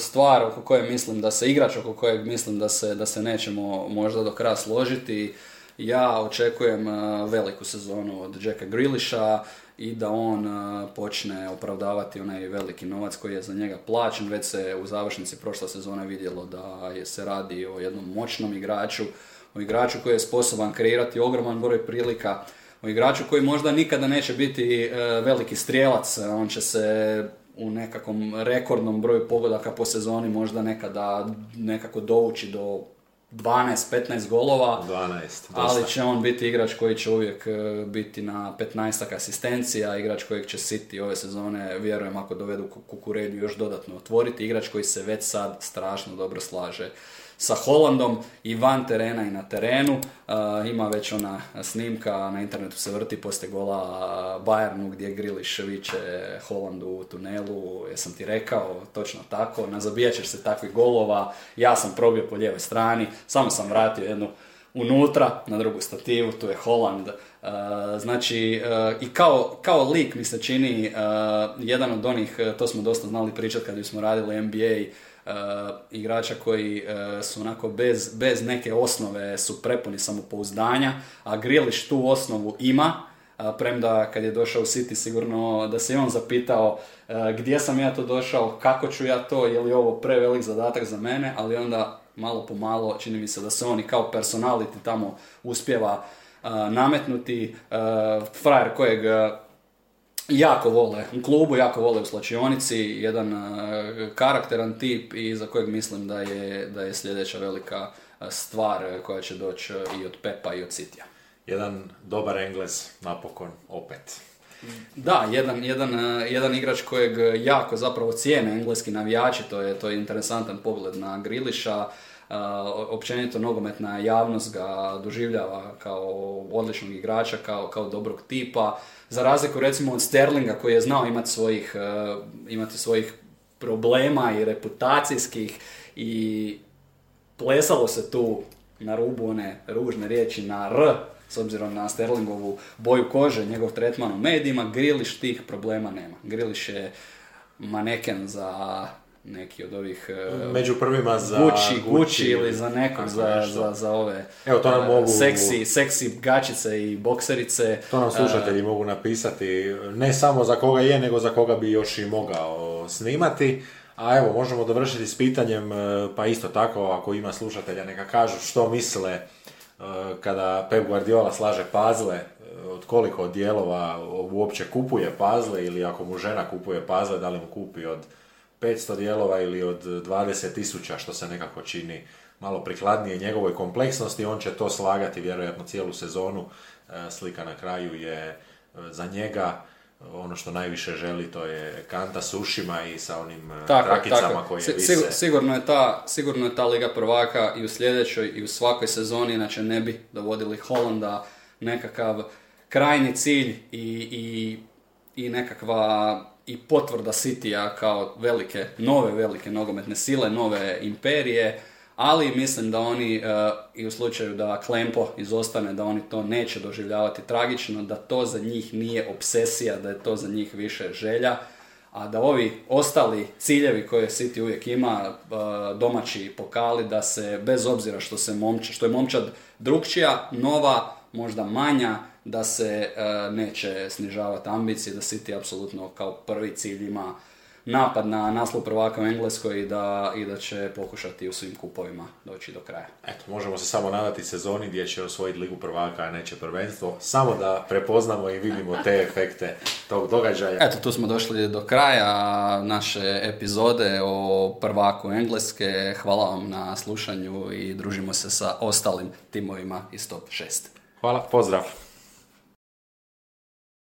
stvar oko koje mislim da se, igrač oko kojeg mislim da se, da se nećemo možda do kraja složiti. Ja očekujem veliku sezonu od Jacka Grealisha i da on počne opravdavati onaj veliki novac koji je za njega plaćen. Već se u završnici prošle sezone vidjelo da se radi o jednom moćnom igraču, o igraču koji je sposoban kreirati ogroman broj prilika, o igraču koji možda nikada neće biti e, veliki strijelac, on će se u nekakvom rekordnom broju pogodaka po sezoni možda nekada nekako dovući do 12-15 golova, 12, ali će on biti igrač koji će uvijek e, biti na 15 asistencija, igrač kojeg će City ove sezone, vjerujem ako dovedu kukurenju još dodatno otvoriti, igrač koji se već sad strašno dobro slaže sa Holandom i van terena i na terenu. ima već ona snimka, na internetu se vrti poslije gola Bayernu gdje Griliš viče Holandu u tunelu, jesam ti rekao, točno tako, na zabijaćeš se takvih golova, ja sam probio po lijevoj strani, samo sam vratio jednu unutra, na drugu stativu, tu je Holland. znači, i kao, kao lik mi se čini jedan od onih, to smo dosta znali pričati kad smo radili NBA, uh, igrača koji uh, su onako bez, bez neke osnove su prepuni samopouzdanja, a Grilish tu osnovu ima, premda kad je došao u City sigurno da se on zapitao gdje sam ja to došao, kako ću ja to, je li ovo prevelik zadatak za mene, ali onda malo po malo čini mi se da se on i kao personality tamo uspjeva nametnuti. Frajer kojeg jako vole, u klubu jako vole u slačionici, jedan uh, karakteran tip i za kojeg mislim da je, da je sljedeća velika stvar koja će doći i od Pepa i od Citya. Jedan dobar Engles, napokon, opet. Da, jedan, jedan, jedan igrač kojeg jako zapravo cijene engleski navijači, to je, to je interesantan pogled na Griliša, općenito nogometna javnost ga doživljava kao odličnog igrača, kao, kao dobrog tipa, za razliku recimo od Sterlinga koji je znao imati svojih, e, imati svojih problema i reputacijskih i plesalo se tu na rubu one ružne riječi na R, s obzirom na Sterlingovu boju kože, njegov tretman u medijima, Griliš tih problema nema. Griliš je maneken za neki od ovih... E, Među prvima za Gucci, Gucci, ili za nekog, za, za, za, ove Evo, to nam e, mogu... seksi, seksi gačice i bokserice. To nam slušatelji uh, mogu napisati, ne samo za koga je, nego za koga bi još i mogao snimati. A evo, možemo dovršiti s pitanjem, pa isto tako, ako ima slušatelja, neka kažu što misle kada Pep Guardiola slaže pazle, od koliko dijelova uopće kupuje pazle ili ako mu žena kupuje pazle, da li mu kupi od 500 dijelova ili od 20 tisuća, što se nekako čini malo prikladnije njegovoj kompleksnosti, on će to slagati vjerojatno cijelu sezonu. E, slika na kraju je e, za njega ono što najviše želi to je kanta s ušima i sa onim e, tako, rakicama koje vise. Sigurno je, ta, sigurno je ta Liga prvaka i u sljedećoj i u svakoj sezoni, inače ne bi dovodili Holanda nekakav krajni cilj i, i, i nekakva i potvrda Citya kao velike, nove velike nogometne sile, nove imperije, ali mislim da oni uh, i u slučaju da Klempo izostane, da oni to neće doživljavati tragično, da to za njih nije obsesija, da je to za njih više želja, a da ovi ostali ciljevi koje City uvijek ima, uh, domaći pokali, da se bez obzira što, se momča, što je momčad drugčija, nova, možda manja, da se uh, neće snižavati ambicije, da City apsolutno kao prvi cilj ima napad na naslov prvaka u Engleskoj i da, i da će pokušati u svim kupovima doći do kraja. Eto, možemo se samo nadati sezoni gdje će osvojiti ligu prvaka, a neće prvenstvo. Samo da prepoznamo i vidimo te efekte tog događaja. Eto, tu smo došli do kraja naše epizode o prvaku Engleske. Hvala vam na slušanju i družimo se sa ostalim timovima iz top 6. Hvala, pozdrav!